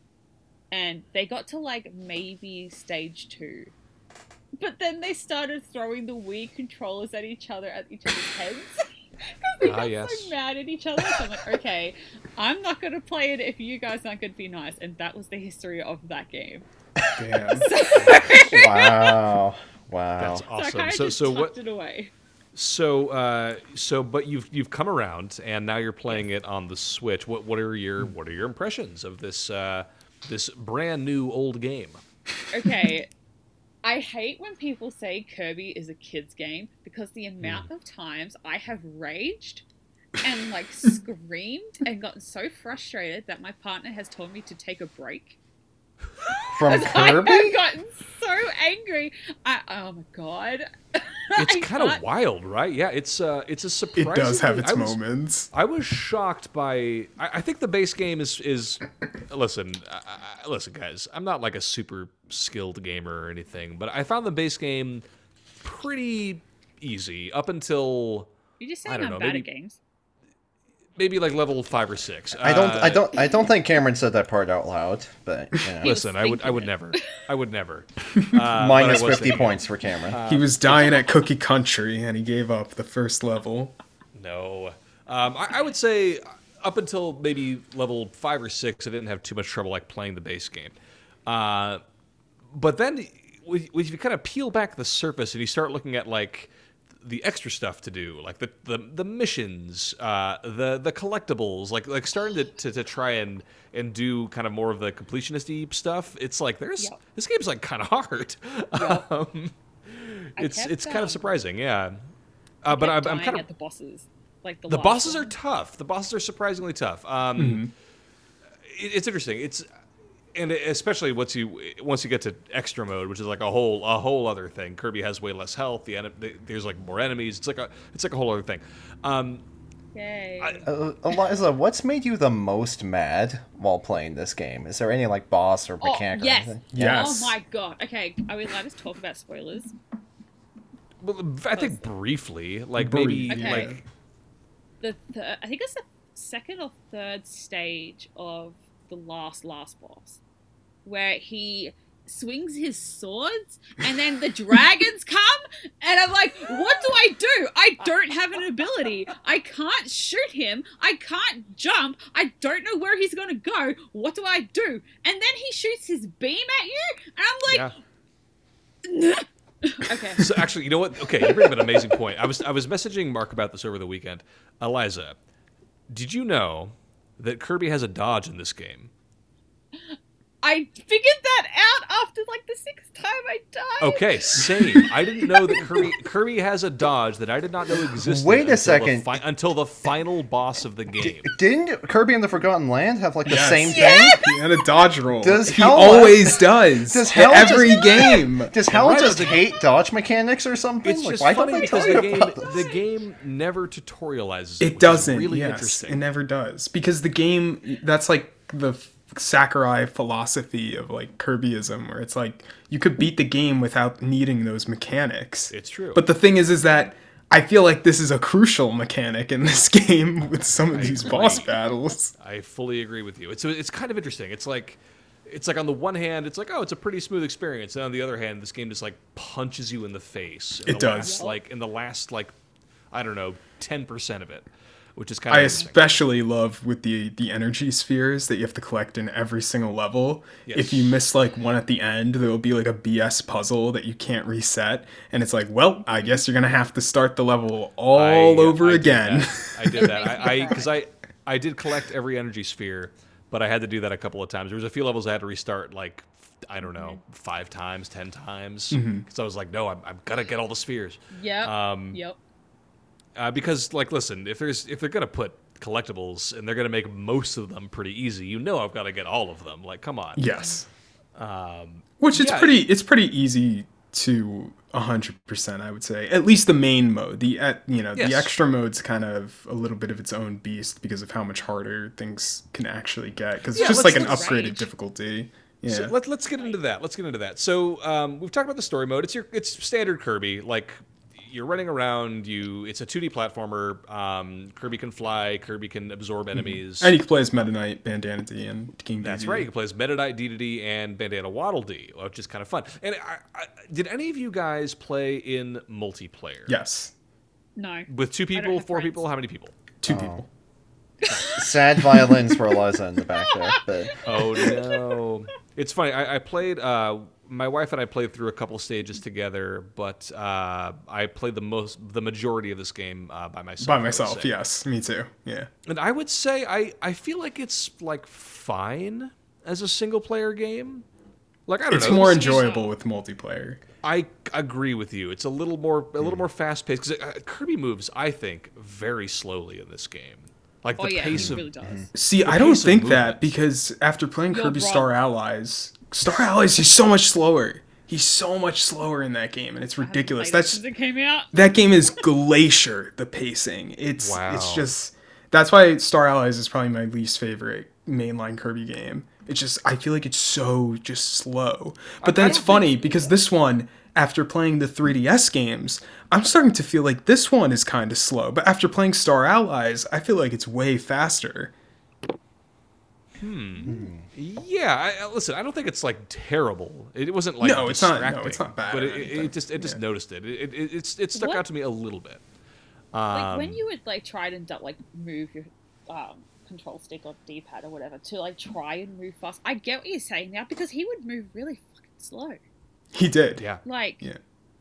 and they got to like maybe stage two. But then they started throwing the Wii controllers at each other at each other's heads. Because they Ah, got yes. so mad at each other. So I'm like, okay, I'm not going to play it if you guys aren't going to be nice. And that was the history of that game. Damn. wow, wow. That's So I awesome. kind So so what? it away. So uh, so but you've you've come around and now you're playing it on the Switch. What what are your what are your impressions of this uh, this brand new old game? Okay. I hate when people say Kirby is a kid's game because the amount mm. of times I have raged and like screamed and gotten so frustrated that my partner has told me to take a break. From I have gotten so angry. I, oh my god. It's kind of wild, right? Yeah, it's uh it's a surprise. It does have its I was, moments. I was shocked by. I, I think the base game is is. Listen, I, I, listen, guys. I'm not like a super skilled gamer or anything, but I found the base game pretty easy up until You're just I saying don't I'm know, bad maybe- at games. Maybe like level five or six. I don't. I Uh, don't. I don't think Cameron said that part out loud. But you know. Listen, I would. I would never. I would never. Uh, I minus was fifty thinking- points for Cameron. he was dying at Cookie Country and he gave up the first level. No. Um, I, I would say up until maybe level five or six, I didn't have too much trouble like playing the base game. Uh, but then when when you kind of peel back the surface and you start looking at like the extra stuff to do, like the the, the missions, uh, the the collectibles, like like starting to, to, to try and and do kind of more of the completionist stuff. It's like there's Yep. this game's like kind of hard. Yep. um, I it's kept, it's kind um, of surprising, yeah. Uh, but I'm, kept I'm kind of at the bosses. Like the, the last bosses are tough. The bosses are surprisingly tough. Um, it- it's interesting. It's and especially once you once you get to extra mode, which is like a whole a whole other thing. Kirby has way less health. The, ene- the there's like more enemies. It's like a it's like a whole other thing. Um, Yay. Uh, Eliza, what's made you the most mad while playing this game? Is there any like boss or Oh, mechanic? or yes. anything? Yes. Oh my god. Okay, are we allowed to talk about spoilers? well, I think briefly, like maybe Okay. like The th- I think it's the second or third stage of the last last boss. Where he swings his swords and then the dragons come and I'm like, what do I do? I don't have an ability. I can't shoot him. I can't jump. I don't know where he's gonna go. What do I do? And then he shoots his beam at you, and I'm Yeah. like, okay. So actually, you know what? Okay, you bring up an amazing point. I was I was messaging Mark about this over the weekend. Eliza, did you know that Kirby has a dodge in this game? I figured that out after like the sixth time I died. Okay, same. I didn't know that Kirby Kirby has a dodge that I did not know existed. Wait a until the second. fi- until the final boss of the game. Didn't Kirby and the Forgotten Land have like the Yes. same Yeah. thing? He had a dodge roll. Does he Hell- always does. Does In Hell every just- game. Does Hell Right, just hate dodge mechanics or something? It's like, just why don't funny they because tell the you game this? the game never tutorializes. It which is doesn't. Really yes, interesting. it never does because the game. That's like the f- Sakurai philosophy of like Kirbyism, where it's like you could beat the game without needing those mechanics. It's true. But the thing is, is that I feel like this is a crucial mechanic in this game with some of these boss battles. I fully agree with you. It's it's kind of interesting. It's like it's like on the one hand, it's like oh, it's a pretty smooth experience, and on the other hand, this game just like punches you in the face. in It the does. Last, like in the last like I don't know ten percent of it, which is kind of I especially love with the the energy spheres that you have to collect in every single level. Yes. If you miss like one at the end, there will be like a BS puzzle that you can't reset, and it's like, well, I guess you're gonna have to start the level all I- over I did again. that. I did that. I because I, I did collect every energy sphere, but I had to do that a couple of times. There was a few levels I had to restart like I don't know five times, ten times because Mm-hmm. I was like, no, I'm, I'm gonna get all the spheres. Yeah. Um, yep. Uh, because like listen if there's if they're gonna put collectibles and they're gonna make most of them pretty easy you know i've got to get all of them like come on yes, um, which it's yeah. pretty it's pretty easy to hundred percent. I would say at least the main mode. The uh, you know Yes. the extra mode's kind of a little bit of its own beast because of how much harder things can actually get. Because Yeah, it's just like an upgraded rage. difficulty. Yeah. so let, let's get into that let's get into that so um, we've talked about the story mode it's your it's standard kirby like you're running around you it's a 2d platformer um, kirby can fly kirby can absorb enemies And you can play as Meta Knight, Bandana Dee, and King That's Dedede. right. You can play as Metadite, Dedede, and Bandana Waddle Dee, which is kind of fun. And I, I, did any of you guys play in multiplayer? Yes, No. With two people, four friends. people? How many people? two Oh. people. Sad violins for Eliza in the back there. But Oh no! it's funny. I, I played. Uh, my wife and I played through a couple stages together, but uh, I played the most, the majority of this game uh, by myself. By myself, yes, me too. Yeah, And I would say I, I feel like it's like fine as a single player game. Like I don't it's know. more this is- enjoyable with multiplayer. I agree with you. It's a little more a little more fast paced because uh, Kirby moves, I think, very slowly in this game. Like the Oh yeah, pace it of really does. See, The I don't think that because after playing You're Kirby wrong. Star Allies, Star Allies, he's so much slower. He's so much slower in that game, and it's ridiculous. That's since it came out. that game is glacier. The pacing, it's it's just that's why Star Allies is probably my least favorite mainline Kirby game. It's just I feel like it's so just slow. But then it's funny because this one, after playing the 3DS games, I'm starting to feel like this one is kind of slow. But after playing Star Allies, I feel like it's way faster. Yeah. I, I- listen, I don't think it's like terrible. It wasn't like No, it's not- no, it's not bad But it, it, it just it just Yeah. noticed it. It, it it's it stuck What- out to me a little bit. Like Um, when you would like try and like move your um, control stick or D-pad or whatever to like try and move fast. I get what you're saying now because he would move really fucking slow. He did. yeah. Like Yeah.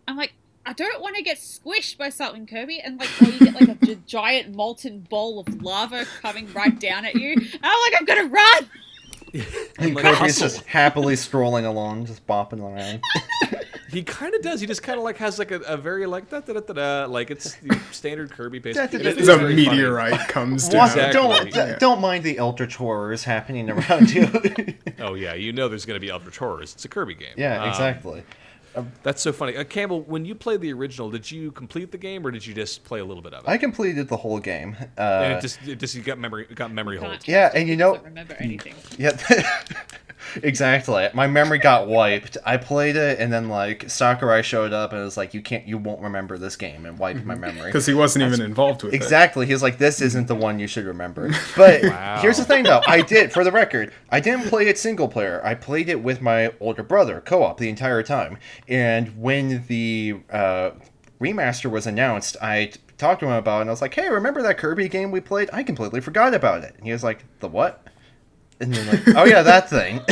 I'm like I don't want to get squished by something, Kirby, and like or you get like a giant molten ball of lava coming right down at you. And I'm like I'm gonna run. And, like, Kirby's just happily strolling along, just bopping around. He kind of does. He just kind of like has like a, a very like da da da da da like it's the standard Kirby pace. Da, da, It da, is It's a very funny. meteorite comes What? down. Exactly. Don't Yeah. don't mind the eldritch horrors happening around you. Oh yeah, you know there's going to be Eldritch Horrors. It's a Kirby game. yeah, Um, exactly. That's so funny. Uh, Campbell, when you played the original, did you complete the game or did you just play a little bit of it? I completed the whole game. and Uh, it just it just you got memory got memory hold. Yeah, and you know- doesn't remember anything. yeah. Exactly. My memory got wiped. I played it, and then like Sakurai showed up, and it was like, "You can't, you won't remember this game," and wiped my memory. Because he wasn't even involved with it. Exactly. He was like, "This isn't the one you should remember." But Wow. here's the thing, though. I did, for the record, I didn't play it single player. I played it with my older brother, co-op, the entire time. And when the uh, remaster was announced, I t- talked to him about it, and I was like, "Hey, remember that Kirby game we played? I completely forgot about it." And he was like, "The what?" And then like, "Oh yeah, that thing."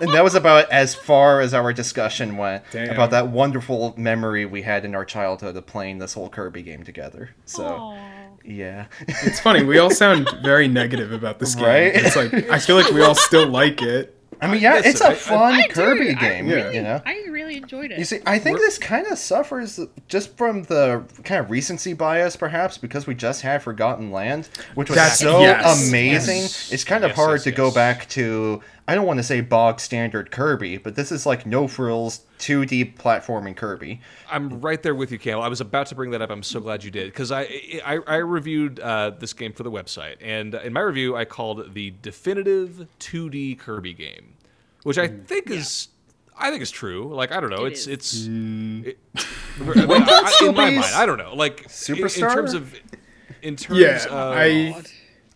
And that was about as far as our discussion went Damn. about that wonderful memory we had in our childhood of playing this whole Kirby game together. So. Aw. Yeah. It's funny. We all sound very negative about this game. Right? It's like I feel like we all still like it. I mean, yeah, Listen, it's a fun I do. Kirby I game, Yeah. you know. I really enjoyed it. You see, I think this kind of suffers just from the kind of recency bias, perhaps, because we just had Forgotten Land, which was That's- so yes, amazing. yes. It's kind of Yes, hard yes, to go back to. I don't want to say bog standard Kirby, but this is like no frills 2D platforming Kirby. I'm right there with you, Cam. I was about to bring that up. I'm so glad you did because I, I I reviewed uh, this game for the website, and in my review, I called it the definitive 2D Kirby game, which I think is I think is true. Like I don't know, It it's is. it's Mm. it, I- I- in my mind. I don't know, like in- in, terms of in terms Yeah, of I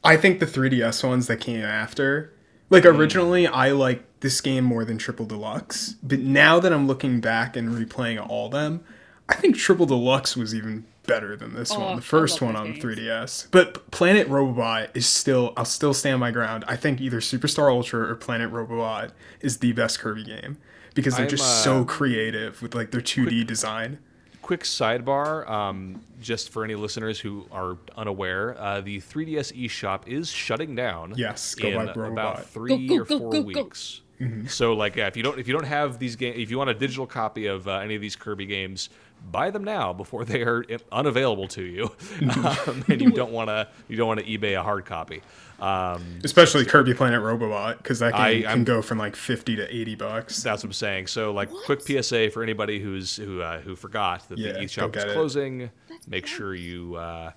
I think the 3DS ones that came after. Like originally, I liked this game more than Triple Deluxe, but now that I'm looking back and replaying all them, I think Triple Deluxe was even better than this Oh, one, the first one on those 3DS. But Planet Robobot is still, I'll still stand my ground. I think either Superstar Ultra or Planet Robobot is the best Kirby game because they're I'm, just uh, so creative with like their 2D design. Quick sidebar, um, just for any listeners who are unaware, uh, the 3DS eShop is shutting down. Yes, go in buy Robobot. about three Go, go, or go, four go, go. weeks. Mm-hmm. So, like, yeah, if you don't if you don't have these games, if you want a digital copy of uh, any of these Kirby games, buy them now before they are unavailable to you, Mm-hmm. um, and you don't want to you don't want to eBay a hard copy. Um, Especially Kirby Planet Robobot because that game I- can go from like 50 to 80 bucks. That's what I'm saying. So, like, quick PSA for anybody who's who uh, who forgot that Yeah, the go eShop is it. closing. Make sure you uh,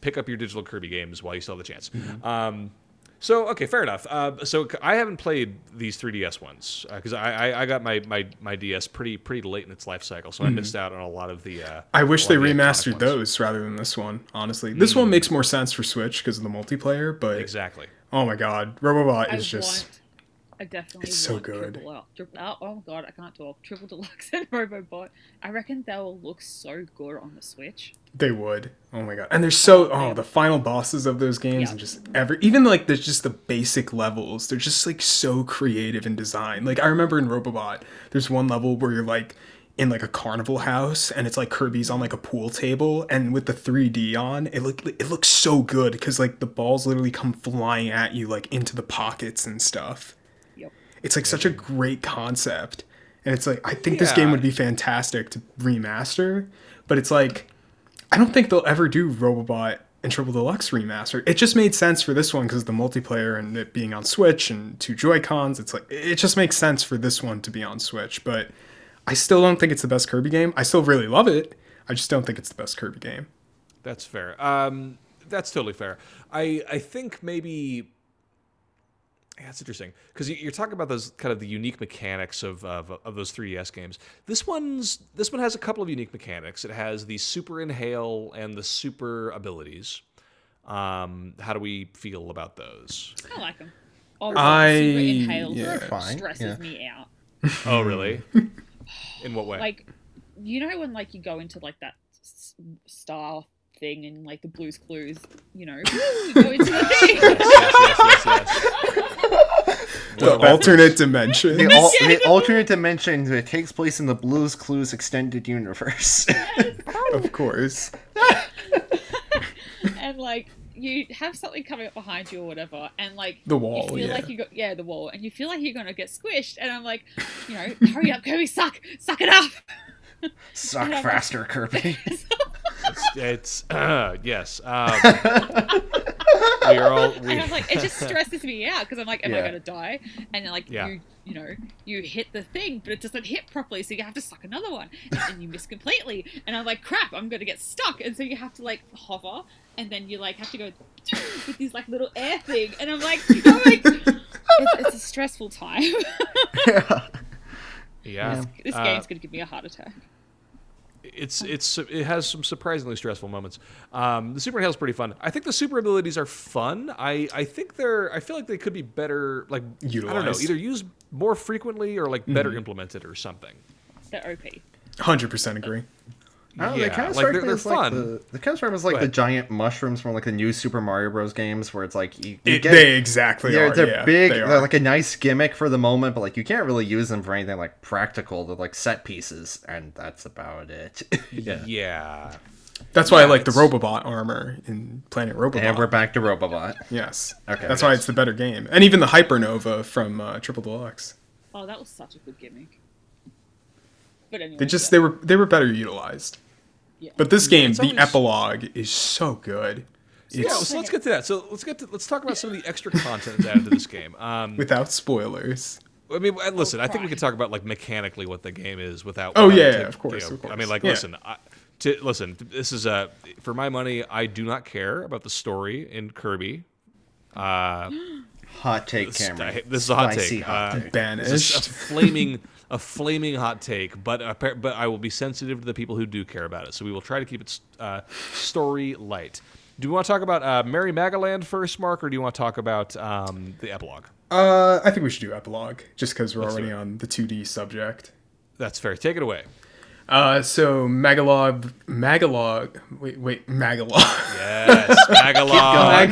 pick up your digital Kirby games while you still have the chance. Um, so, okay, fair enough. Uh, so, I haven't played these 3DS ones because I, I I got my, my my DS pretty pretty late in its life cycle, so I missed out on a lot of the. Uh, I wish they the remastered those rather than this one, honestly. This one makes more sense for Switch because of the multiplayer, but Exactly. oh my god, Robobot I is just. want. I definitely It's so good. Triple, L- oh, oh my god, I can't talk. Triple Deluxe and Robobot. I reckon they'll look so good on the Switch. They would. Oh my god. And they're so oh, the final bosses of those games Yeah. and just every even like there's just the basic levels. They're just like so creative in design. Like I remember in Robobot, there's one level where you're like in like a carnival house and it's like Kirby's on like a pool table and with the 3D on, it look it looks so good cuz like the balls literally come flying at you like into the pockets and stuff. It's like such a great concept. And it's like I think this game would be fantastic to remaster, but it's like I don't think they'll ever do Robobot and Triple Deluxe remaster. It just made sense for this one because the multiplayer and it being on Switch and two Joy Cons. It's like it just makes sense for this one to be on Switch. But I still don't think it's the best Kirby game. I still really love it. I just don't think it's the best Kirby game. That's fair. Um, that's totally fair. I I think maybe. Yeah, that's interesting because you're talking about those kind of the unique mechanics of, of of those 3DS games. This one's this one has a couple of unique mechanics. It has the super inhale and the super abilities. Um, how do we feel about those? I like them. Oh, I- super inhale yeah. Fine, stresses yeah. me out. Oh, really? In what way? Like, you know when like you go into like that s- star thing and like the Blues Clues, you know, you go into the thing. yes, yes, yes, yes. The alternate dimension. The, al- the alternate dimension that takes place in the Blues Clues extended universe. of course. and like you have something coming up behind you or whatever, and like The wall, you feel yeah. like you got yeah the wall, and you feel like you're gonna get squished, and I'm like, you know, hurry up, Kirby, suck, suck it up. Suck Yeah. faster, Kirby. It's, it's uh, yes. Um, we are all. We, and I was like, it just stresses me out because I'm like, am I gonna die? And then like Yeah. you, you know, you hit the thing, but it doesn't hit properly, so you have to suck another one, and then you miss completely. And I'm like, crap, I'm gonna get stuck, and so you have to like hover, and then you like have to go with these like little air thing, and I'm like, I'm like, it's, it's a stressful time. Yeah, yeah, this Uh, game's gonna give me a heart attack. It's it's it has some surprisingly stressful moments. Um, the super inhale is pretty fun. I think the super abilities are fun. I I think they're I feel like they could be better like I don't know either used more frequently or like better implemented or something. They're OP. Hundred percent agree. I know, Yeah, they kind of like, strike they're- me they're as like fun. the, they kind of strike me as like Go the giant mushrooms from like the new Super Mario Bros. games, where it's like you, you It, get they exactly they're, are. they're yeah, big, They they are. are like a nice gimmick for the moment, but like you can't really use them for anything like practical. They're like set pieces, and that's about it. yeah. Yeah. That's why I yeah, like the Robobot armor in Planet Robobot. And we're back to Robobot. yes. Okay. That's why it's the better game, and even the Hypernova from uh, Triple Deluxe. Oh, that was such a good gimmick. But anyway, They just yeah. they were they were better utilized. Yeah. But this game, It's the always- epilogue is so good. Yeah, so let's get to that. So let's get to let's talk about some of the extra content that's added to this game. Um, without spoilers. I mean, listen, I think we cry. could talk about like mechanically what the game is without. Oh, yeah, taking- of course, you know, of course. I mean, like, Yeah. listen, I, to listen. This is uh, for my money. I do not care about the story in Kirby. Uh, Hot take, this, Cameron. I- this is a hot Spicy take. hot Uh, take. This is a flaming, a flaming hot take, but but I will be sensitive to the people who do care about it. So we will try to keep it uh, story light. Do we want to talk about uh, Merry Magoland first, Mark, or do you want to talk about um, the epilogue? Uh, I think we should do epilogue just because we're Let's already on the 2D subject. That's fair. Take it away. Uh, so Magalog, Magalog, wait, wait, Magalog, Yes, Magalog.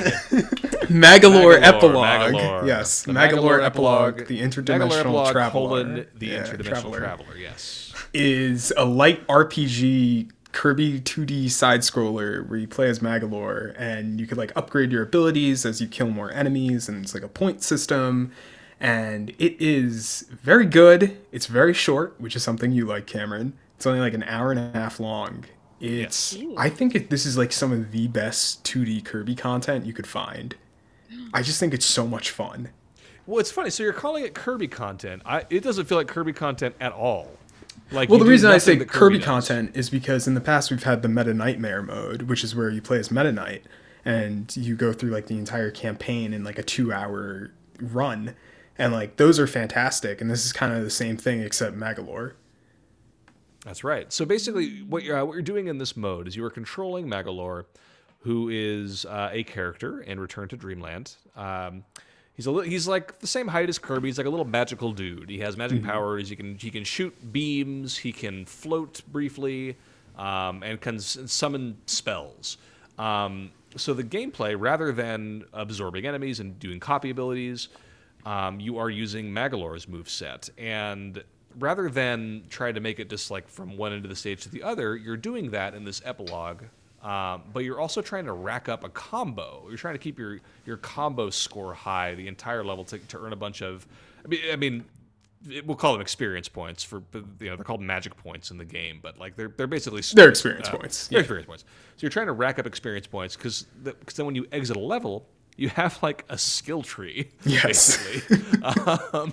Magolor Magolor, epilogue. Magolor. Yes, The Magolor, epilogue, the interdimensional epilogue, traveler. colon, the Yeah, interdimensional traveler. Yes. is a light RPG Kirby 2D side scroller where you play as Magolor and you could like upgrade your abilities as you kill more enemies and it's like a point system and it is very good. It's very short, which is something you like, Cameron. It's only like an hour and a half long. It's Yes. I think it, this is like some of the best 2D Kirby content you could find. I just think it's so much fun. Well, it's funny. So you're calling it Kirby content. I, it doesn't feel like Kirby content at all. Like Well, the reason I say that Kirby content is because in the past we've had the Meta Knightmare mode, which is where you play as Meta Knight and you go through like the entire campaign in like a two hour run. And like those are fantastic. And this is kind of the same thing except Magolor. That's right. So basically, what you're uh, what you're doing in this mode is you are controlling Magolor, who is uh, a character in Return to Dream Land. Um, he's a li- he's like the same height as Kirby. He's like a little magical dude. He has magic powers. He can he can shoot beams. He can float briefly, um, and can s- summon spells. Um, so the gameplay, rather than absorbing enemies and doing copy abilities, um, you are using Magolor's moveset. And rather than try to make it just like from one end of the stage to the other, you're doing that in this epilogue. Um, but you're also trying to rack up a combo. You're trying to keep your, your combo score high the entire level to, to earn a bunch of. I mean, I mean, it- we'll call them experience points for you know they're called magic points in the game, but like they're they're basically They're experience uh, points, They're yeah. experience points. So you're trying to rack up experience points because because then when you exit a level, you have like a skill tree, Yes. basically. um,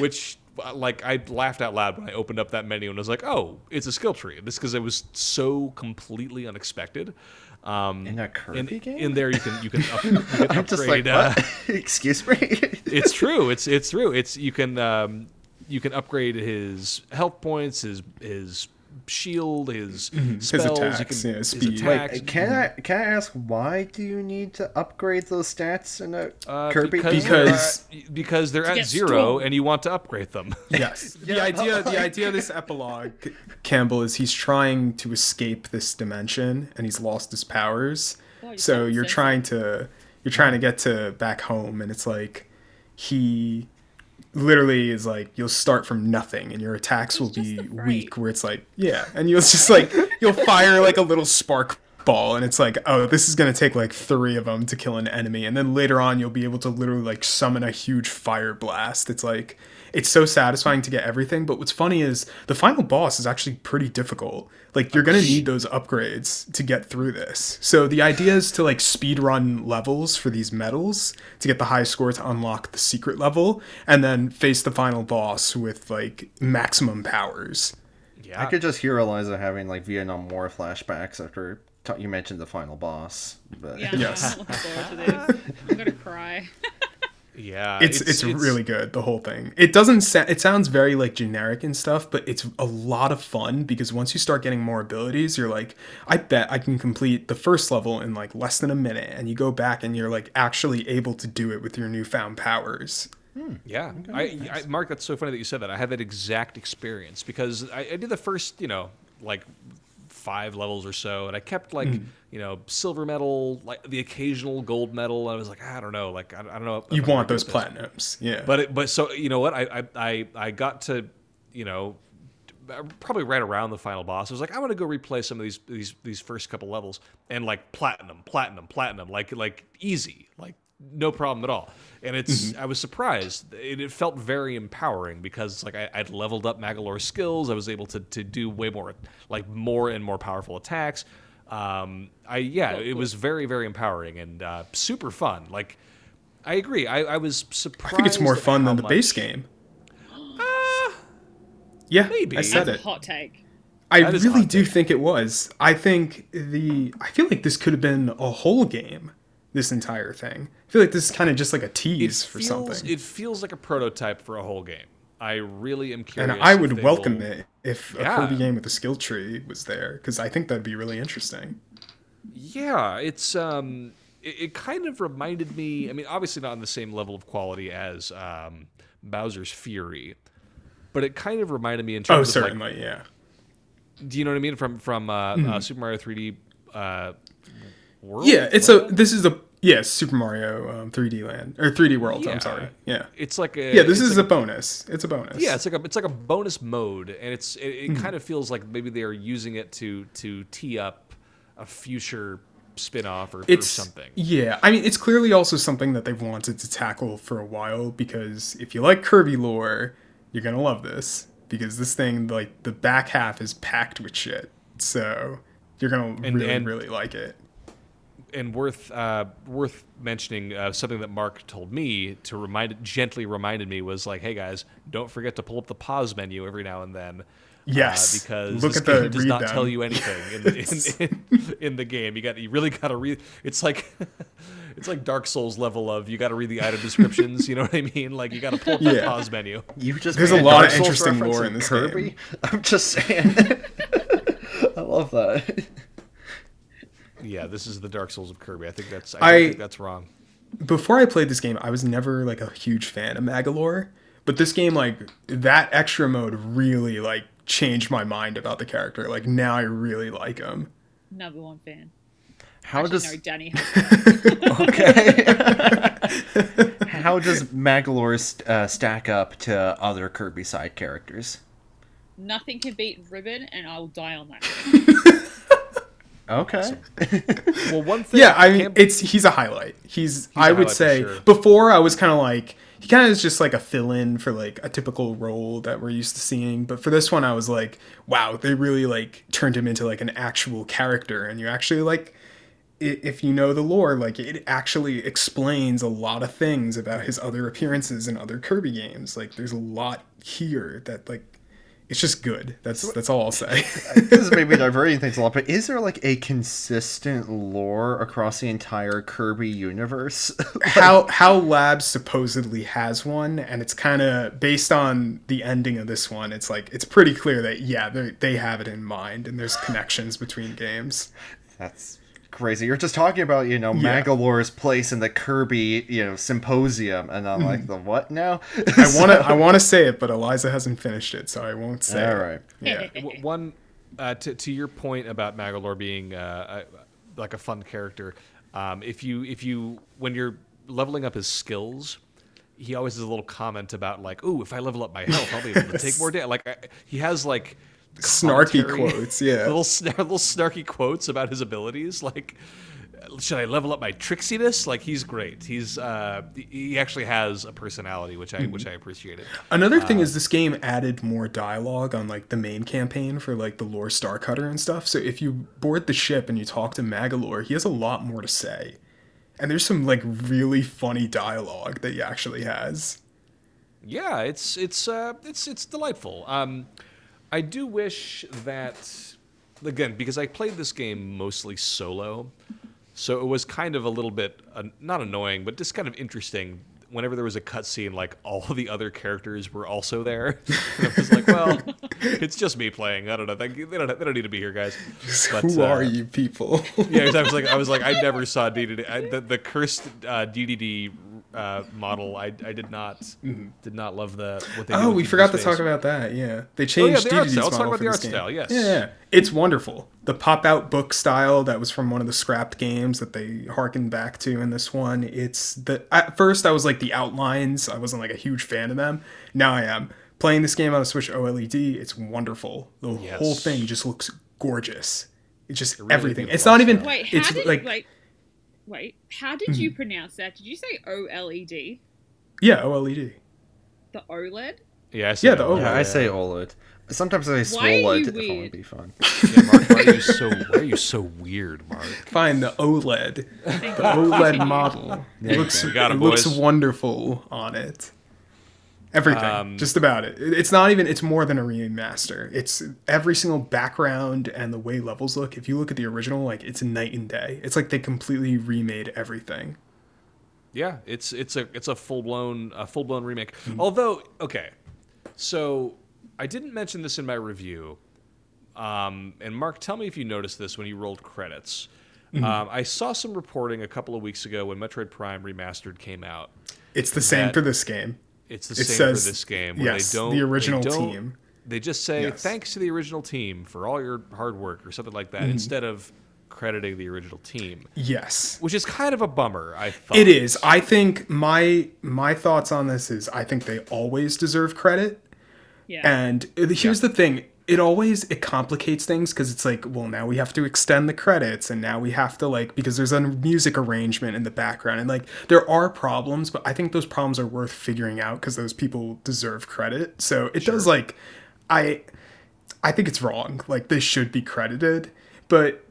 which like I laughed out loud when I opened up that menu and was like, "Oh, it's a skill tree." This because it was so completely unexpected. Um, In a Kirby game? in there you can you can, up, you can I'm just upgrade. like, uh. Excuse me. it's true. It's it's true. It's you can um, you can upgrade his health points, his his shield, his spells. you attacks, can, yeah, his speed. attacks. Wait, can I can I ask why do you need to upgrade those stats in a Uh, Kirby? because? Because- they're at, because they're at zero strong. and you want to upgrade them. Yes. the idea the idea of this epilogue, Campbell, is he's trying to escape this dimension and he's lost his powers. Oh, you so you're sensitive. trying to you're trying to get to back home and it's like he literally is like you'll start from nothing and your attacks will be weak where it's like yeah and you'll just like you'll fire like a little spark ball and it's like oh this is going to take like 3 of them to kill an enemy. And then later on you'll be able to literally like summon a huge fire blast. It's like it's so satisfying to get everything. But what's funny is the final boss is actually pretty difficult like you're going to need those upgrades to get through this so the idea is to like speed run levels for these medals to get the high score to unlock the secret level and then face the final boss with like maximum powers Yeah, I could just hear Eliza having like Vietnam War flashbacks after t- you mentioned the final boss. But Yeah, Yes. I'm looking forward to this. I'm gonna cry. Yeah, it's, it's really good the whole thing. It doesn't sa- it sounds very like generic and stuff but it's a lot of fun because once you start getting more abilities you're like i bet i can complete the first level in like less than a minute and you go back and you're like actually able to do it with your newfound powers. Hmm, yeah, I, I, Mark, that's so funny that you said that. I had that exact experience because I, I did the first, you know, like five levels or so, and I kept like, Hmm. you know, silver medal, like the occasional gold medal. And I was like, I don't know, like I, I don't know. you want those platinums yeah But it, but so you know what? I I I, I got to, you know. Probably right around the final boss. I was like, I want to go replay some of these these these first couple levels and like platinum, platinum, platinum, like like easy, like no problem at all. And it's I was surprised. It, it felt very empowering because like I, I'd leveled up Magolor's skills. I was able to to do way more like more and more powerful attacks. Um, I yeah, it was very very empowering and uh, super fun. Like I agree. I, I was surprised. i think it's more fun than the base game. game yeah maybe. i said That's it a hot take. I That is really do take. think it was. I think the I feel like this could have been a whole game. This entire thing. I feel like this is kind of just like a It tease for feels, something. It feels like a prototype for a whole game. I really am curious. and I would welcome will- it if a Yeah. Kirby game with a skill tree was there because I think that'd be really interesting. Yeah, it's um, it, it kind of reminded me. I mean, obviously not on the same level of quality as um, Bowser's Fury, but it kind of reminded me in Oh, terms of like, certainly, yeah. do you know what I mean from from uh, uh, Super Mario 3D uh, World? Yeah, it's a this is a yeah Super Mario um, 3D Land or 3D World. Yeah. I'm sorry. Yeah, It's like a yeah. This is like a bonus. It's a bonus. Yeah, it's like a it's like a bonus mode, and it's it, it Mm-hmm. kind of feels like maybe they are using it to to tee up a future spin-off or, or something. Yeah, I mean, it's clearly also something that they've wanted to tackle for a while because if you like Kirby lore, you're gonna love this because this thing, like, the back half is packed with shit. So you're gonna And- really, and- really like it. And worth uh, worth mentioning uh, something that Mark told me to remind gently reminded me was like, hey guys, don't forget to pull up the pause menu every now and then. Yes. uh, because Look this at the game does not down. tell you anything in, in, in, in the game. You got you really got to read. It's like it's like Dark Souls level of you got to read the item descriptions. You know what I mean? Like you got to pull up the Yeah. pause menu. You just There's a lot Dark of Souls interesting lore in this Kirby. game. I'm just saying. I love that. Yeah, this is the Dark Souls of Kirby. I think that's I, I- think that's wrong. Before I played this game, I was never like a huge fan of Magolor, but this game, like, that extra mode really like changed my mind about the character. Like now, I really like him. Number one fan. How Actually, does no, Danny. has- okay? How does Magolor st- uh, stack up to other Kirby side characters? Nothing can beat Ribbon, and I will die on that. Okay. Well, one thing. Yeah, I mean, can't- it's he's a highlight. He's, I would say sure. before I was kind of like he kind of is just like a fill-in for like a typical role that we're used to seeing. But for this one, I was like, wow, they really like turned him into like an actual character, and you actually like. If you know the lore, like it actually explains a lot of things about his other appearances in other Kirby games. Like there's a lot here that like it's just good. That's that's all I'll say. this is maybe diverting things a lot, but is there like a consistent lore across the entire Kirby universe? how HAL Labs supposedly has one and it's kind of based on the ending of this one it's like it's pretty clear that yeah they they have it in mind and there's connections between games That's crazy. You're just talking about, you know, Yeah. Magolor's place in the Kirby, you know, symposium, and I'm like, the what now? i want to i want to say it but eliza hasn't finished it so i won't say All it. right. yeah one uh, to, to your point about Magolor being uh, a, like a fun character um, if you if you when you're leveling up his skills he always has a little comment about like oh if i level up my health i'll be able to take more damage like I, he has like Snarky quotes, yeah. little snar- little snarky quotes about his abilities like should i level up my trixiness like he's great. He's uh he actually has a personality which i which i appreciated. Another thing is this game added more dialogue on like the main campaign for like the Lor Starcutter and stuff. So if you board the ship and you talk to magolor he has a lot more to say. And there's some like really funny dialogue that he actually has. Yeah, it's it's uh, it's it's delightful. Um, I do wish that again because I played this game mostly solo, so it was kind of a little bit uh, not annoying, but just kind of interesting whenever there was a cutscene, like all the other characters were also there. and I was like, well, it's just me playing. I don't know. They, don't. They don't need to be here, guys. But, Who uh, are you people? Yeah, I was like, I was like, I never saw Dedede. I, the, the cursed uh, Dedede uh, model. I, I did not did not love the. What they oh, we forgot to space. talk about that. Yeah, they Oh, yeah, changed the art Dedede's style. Let's talk model about for the this art game. style, yes. Yeah, yeah, it's wonderful. The pop-out book style that was from one of the scrapped games that they harkened back to in this one. It's the at first I was like the outlines. I wasn't like a huge fan of them. Now I am playing this game on a Switch OLED. It's wonderful. The whole thing just looks gorgeous. It's just really everything. It's not even. Wait, how it's did like wait? Wait, how did you mm-hmm. pronounce that? Did you say OLED? yeah, OLED. The OLED? Yeah, I see Yeah, the one. OLED. Yeah, I say OLED. Sometimes I say Why are you SWOLED if I want weird? to be fun. Yeah, Mark, why are you so why are you so weird, Mark? Fine, the OLED. The OLED model. It looks, You got it, it looks boys. wonderful on it. Everything, Um, just about it. It- It's not even. It's more than a remaster. It's every single background and the way levels look. If you look at the original, like it's night and day. It's like they completely remade everything. Yeah, it's it's a it's a full blown a full blown remake. Although, okay, so I didn't mention this in my review. Um, and Mark, tell me if you noticed this when you rolled credits. Um, I saw some reporting a couple of weeks ago when Metroid Prime Remastered came out. It's the same for this game. It's the It same says- for this game. Where yes, they don't, the they original don't- team. They just say Yes. thanks to the original team for all your hard work or something like that, Mm-hmm. instead of crediting the original team, Yes. which is kind of a bummer. I thought It is. I think my my thoughts on this is I think they always deserve credit. Yeah. And here's the thing: it always it complicates things because it's like, well, now we have to extend the credits, and now we have to like because there's a music arrangement in the background, and like there are problems, but I think those problems are worth figuring out because those people deserve credit. So it does like, I, I think it's wrong. Like they should be credited, but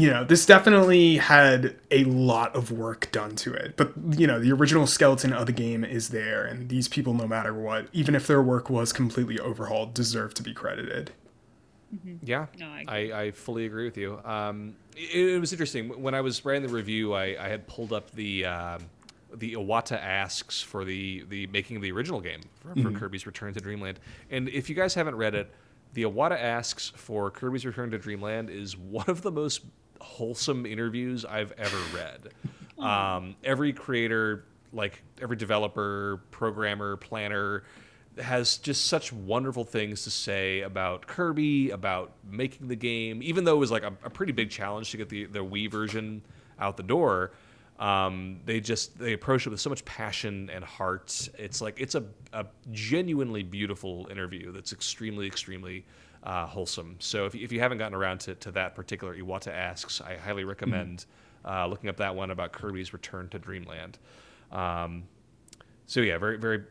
you know, this definitely had a lot of work done to it. But, you know, the original skeleton of the game is there, and these people, no matter what, even if their work was completely overhauled, deserve to be credited. Yeah, No, I I, I, fully agree with you. Um, it, it was interesting when I was writing the review. I, I had pulled up the um, the Iwata asks for the the making of the original game for, for Kirby's Return to Dream Land. And if you guys haven't read it, the Iwata asks for Kirby's Return to Dream Land is one of the most wholesome interviews I've ever read. Um, every creator, like every developer, programmer, planner, has just such wonderful things to say about Kirby, about making the game, even though it was like a, a pretty big challenge to get the, the Wii version out the door. Um, they just they approach it with so much passion and heart. It's like it's a, a genuinely beautiful interview that's extremely extremely uh, wholesome. So if, if you haven't gotten around to, to that particular Iwata asks, I highly recommend uh, looking up that one about Kirby's return to Dream Land. Um, so yeah, very, very.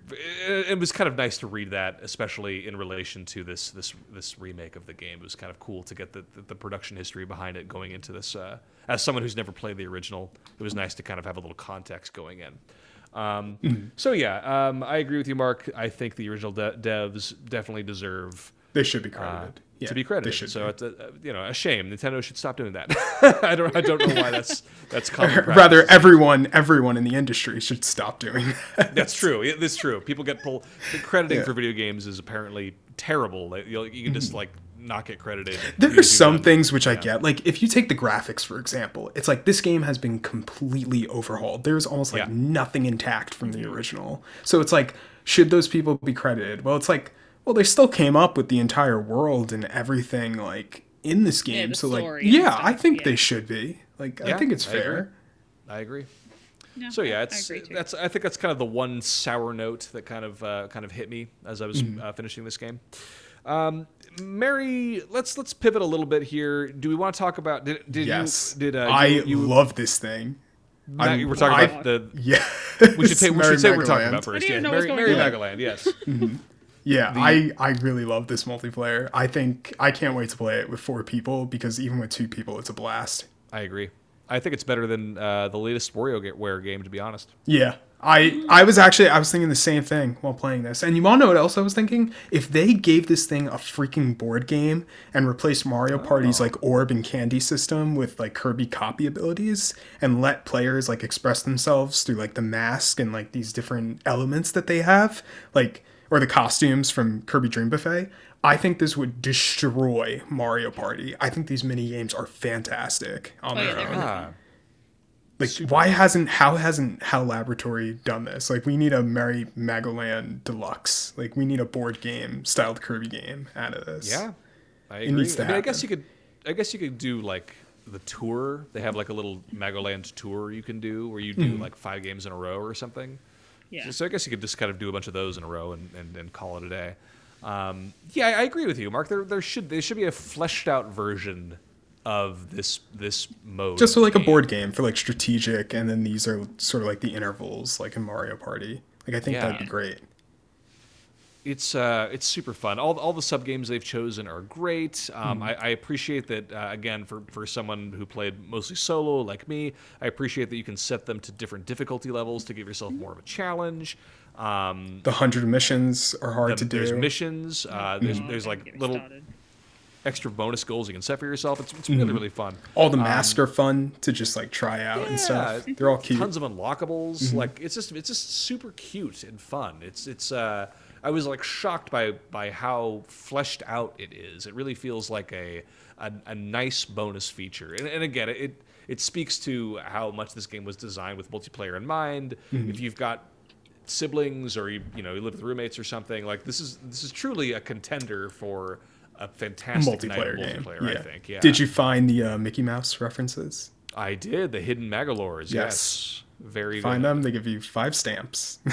It was kind of nice to read that, especially in relation to this this this remake of the game. It was kind of cool to get the the, the production history behind it going into this. Uh, as someone who's never played the original, it was nice to kind of have a little context going in. Um, So yeah, um, I agree with you, Mark. I think the original de- devs definitely deserve They should be uh, credited. Yeah, to be credited. So be. it's a, you know a shame. Nintendo should stop doing that. I don't I don't know why that's that's common. Rather, everyone everyone in the industry should stop doing that. That's true. It- That's true. People get pulled. Crediting Yeah. for video games is apparently terrible. You, you can just like not get credited. There are some things which I get. Like if you take the graphics for example, it's like this game has been completely overhauled. There's almost like Yeah. nothing intact from the original. So it's like should those people be credited? Well, it's like well they still came up with the entire world and everything like in this game. the so like yeah, stuff, I think yeah. they should be. Like I think it's I agree. fair. I agree. No, So yeah, I- I it's agree that's. I think that's kind of the one sour note that kind of uh, kind of hit me as I was Mm-hmm. uh, finishing this game. Um, Mary, let's let's pivot a little bit here. Do we want to talk about? Did, did yes. you? Did uh, I you, you, love this thing. Matt, I'm- you were talking I- about the. Yeah. We should, say, we should say what we're talking about first. I didn't Yeah, know Mary, what's Merry Magoland. Yes. Yeah, I, I really love this multiplayer. I think I can't wait to play it with four people because even with two people, it's a blast. I agree. I think it's better than uh, the latest WarioWare game, to be honest. Yeah, I I was actually I was thinking the same thing while playing this. And you want to know what else I was thinking? If they gave this thing a freaking board game and replaced Mario Party's like orb and candy system with like Kirby copy abilities and let players like express themselves through like the mask and like these different elements that they have, like or the costumes from Kirby Dream Buffet, I think this would destroy Mario Party. I think these mini games are fantastic on Oh, yeah, their they're own. really Ah, Like, why hasn't how hasn't Hal Laboratory done this? Like, we need a Merry Magoland Deluxe. Like, we need a board game styled Kirby game out of this. yeah, I agree. needs to I mean, I guess you could, I guess you could do like the tour. They have like a little Magoland tour you can do where you do Hmm. like five games in a row or something. Yeah. So, so I guess you could just kind of do a bunch of those in a row and, and, and call it a day. Um, yeah, I agree with you, Mark. There, there should there should be a fleshed out version of this this mode. Just so like the a board game for like strategic, and then these are sort of like the intervals, like in Mario Party. Like, I think that'd be great. It's uh, it's super fun. All all the sub games they've chosen are great. Hmm. Um, I, I appreciate that uh, again for for someone who played mostly solo like me. I appreciate that you can set them to different difficulty levels to give yourself more of a challenge. Um, The hundred missions are hard the- to do. there's missions. Uh, there's Oh, there's like little started. extra bonus goals you can set for yourself. It's, it's Hmm. really really fun. All the masks are fun to just like try out and stuff. They're all cute. Tons of unlockables. Like it's just it's just super cute and fun. It's it's uh I was like shocked by by how fleshed out it is. It really feels like a a, a nice bonus feature. And, and again, it it speaks to how much this game was designed with multiplayer in mind. If you've got siblings or you you know you live with roommates or something like this is this is truly a contender for a fantastic multiplayer game. multiplayer. yeah. I think. Yeah. Did you find the uh, Mickey Mouse references? I did the hidden Magolors. Yes. Yes. Very Find good. them. They give you five stamps.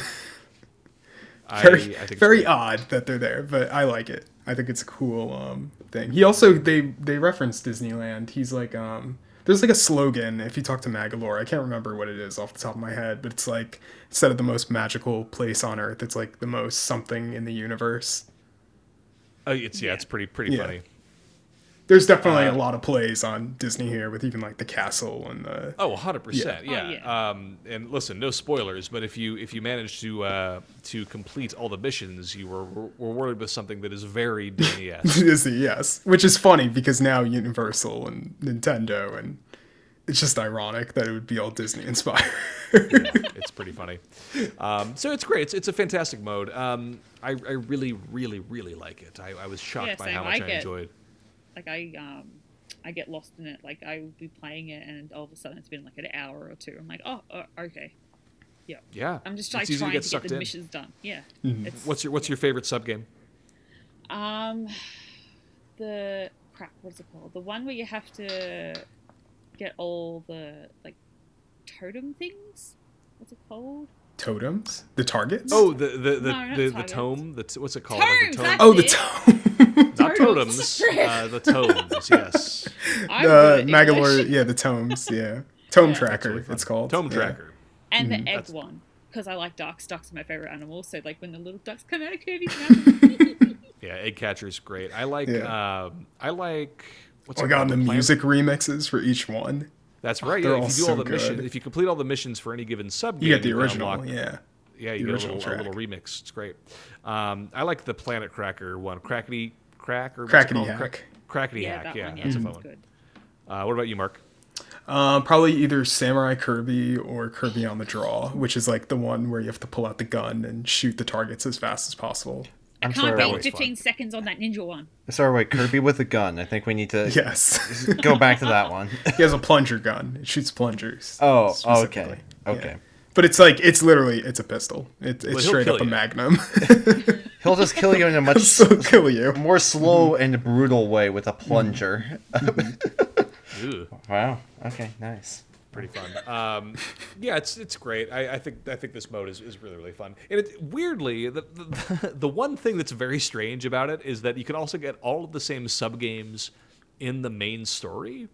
I, very I think very odd that they're there, but I like it. I think it's a cool um, thing. He also they they reference Disneyland. He's like um there's like a slogan if you talk to Magolor. I can't remember what it is off the top of my head, but it's like instead of the most magical place on earth, it's like the most something in the universe. Oh, it's yeah, it's pretty pretty Yeah. funny. There's definitely Uh, a lot of plays on Disney here with even like the castle and the Oh, 100%. Yeah. Yeah. Oh, yeah. Um, and listen, no spoilers, but if you if you manage to uh, to complete all the missions, you were were rewarded with something that is very Disney-esque. Disney, yes. Which is funny because now Universal and Nintendo and it's just ironic that it would be all Disney inspired. it's pretty funny. Um, so it's great. It's, it's a fantastic mode. Um, I, I really, really, really like it. I, I was shocked Yeah, by same. how much I I, get- enjoyed. Like I um I get lost in it. Like I will be playing it and all of a sudden it's been like an hour or two. I'm like, oh, uh, okay. Yeah. Yeah. I'm just like easy trying get to get, the in. missions done. Yeah. Mm-hmm. What's your What's your favorite sub game? um the crap. What's it called? The one where you have to get all the like totem things. What's it called? Totems? The targets? Oh, the the the, No, the, the tome. The t- what's it called? Tomes, like a tome. Oh, the it. tome. Not Totems. totems. uh, the tomes. Yes. The it Magolor, yeah, the tomes, yeah. Tome Yeah. tracker, really it's called. Tome yeah. tracker. and Mm-hmm. the egg That's- one because I like ducks. Ducks are my favorite animals. So like when the little ducks come out of Kirby's mouth. Yeah, egg catcher's great. I like. Yeah. Um, I like. What's Oh it my god, called? the Plant- music remixes for each one. That's right. They're Yeah, all if you do all so the missions, good. if you complete all the missions for any given sub You get the can original, unlock- yeah. Yeah, you the get a little, a little remix. It's great. Um, I like the Planet Cracker one. Crackity crack or Crackity hack. Crack- Crackity yeah, hack. that Yeah, one. Yeah, that's a fun one. good. Uh, what about you, Marc? Um, probably either Samurai Kirby or Kirby on the Draw, which is like the one where you have to pull out the gun and shoot the targets as fast as possible. I I'm can't sorry. wait 15 fun. seconds on that ninja one. Sorry, wait, Kirby with a gun. I think we need to Yes. go back to that one. he has a plunger gun. It shoots plungers. Oh, specifically. okay. Yeah. Okay. But it's like it's literally it's a pistol. It, it's he'll straight kill up a magnum. He'll just kill you in a much so kill you. more slow and brutal way with a plunger. Ooh, wow. Okay, nice. pretty fun. Um, yeah, it's it's great. I, I think I think this mode is, is really really fun. And it weirdly the, the the one thing that's very strange about it is that you can also get all of the same sub games in the main story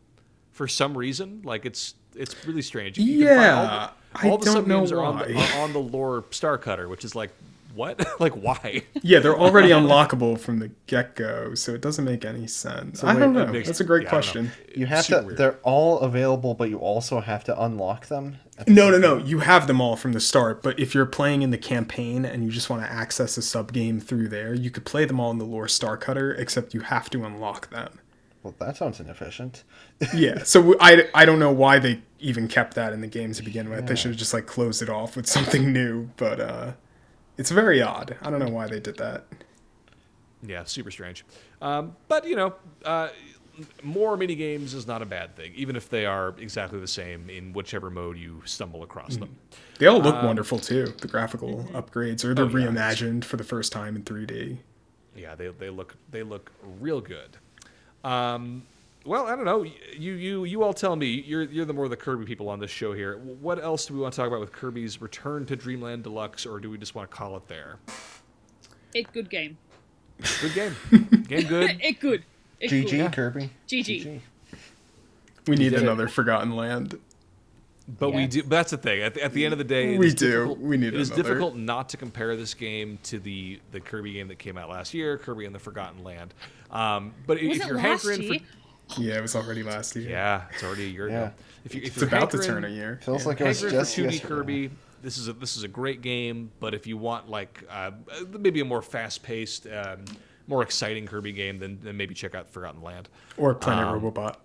for some reason. Like it's it's really strange. You, you can find Yeah, all I the, all the don't sub know are on the, are on the Lor Starcutter, which is like what? like why? Yeah, they're already unlockable from the get go, so it doesn't make any sense. I wait, don't know. makes- That's a great yeah, I don't know. question. You have Super to. weird. They're all available, but you also have to unlock them. the No, no, no. time. You have them all from the start, but if you're playing in the campaign and you just want to access a sub game through there, you could play them all in the Lor Starcutter, except you have to unlock them. Well, that sounds inefficient. Yeah, so I, I don't know why they even kept that in the game to begin with. They should have just like closed it off with something new, but uh, it's very odd. I don't know why they did that. Yeah, super strange. Um, but you know, uh, more mini games is not a bad thing, even if they are exactly the same in whichever mode you stumble across them. They all look wonderful too. The graphical upgrades, or they're Um, oh, yeah. reimagined for the first time in 3D. Yeah, they, they look they look real good. Um, well, I don't know. You you you all tell me. You're you're the more the Kirby people on this show here. What else do we want to talk about with Kirby's return to Dream Land Deluxe, or do we just want to call it there? It good game. Good game, game good. It good. It GG good. Kirby. GG. We need did it. another Forgotten Land. But we do. But that's the thing. At the, at the end of the day, We do. We need It is another. difficult not to compare this game to the the Kirby game that came out last year, Kirby and the Forgotten Land. Um, but Was if it you're last hankering year? for Yeah, it was already last year. yeah, it's already a year Yeah. ago. If, you, if It's you're about to turn a year. Feels Yeah. like it was just for 2D yesterday. Kirby. This is a this is a great game, but if you want like uh, maybe a more fast-paced, um, more exciting Kirby game, then, then maybe check out Forgotten Land Or Planet Um, Robobot.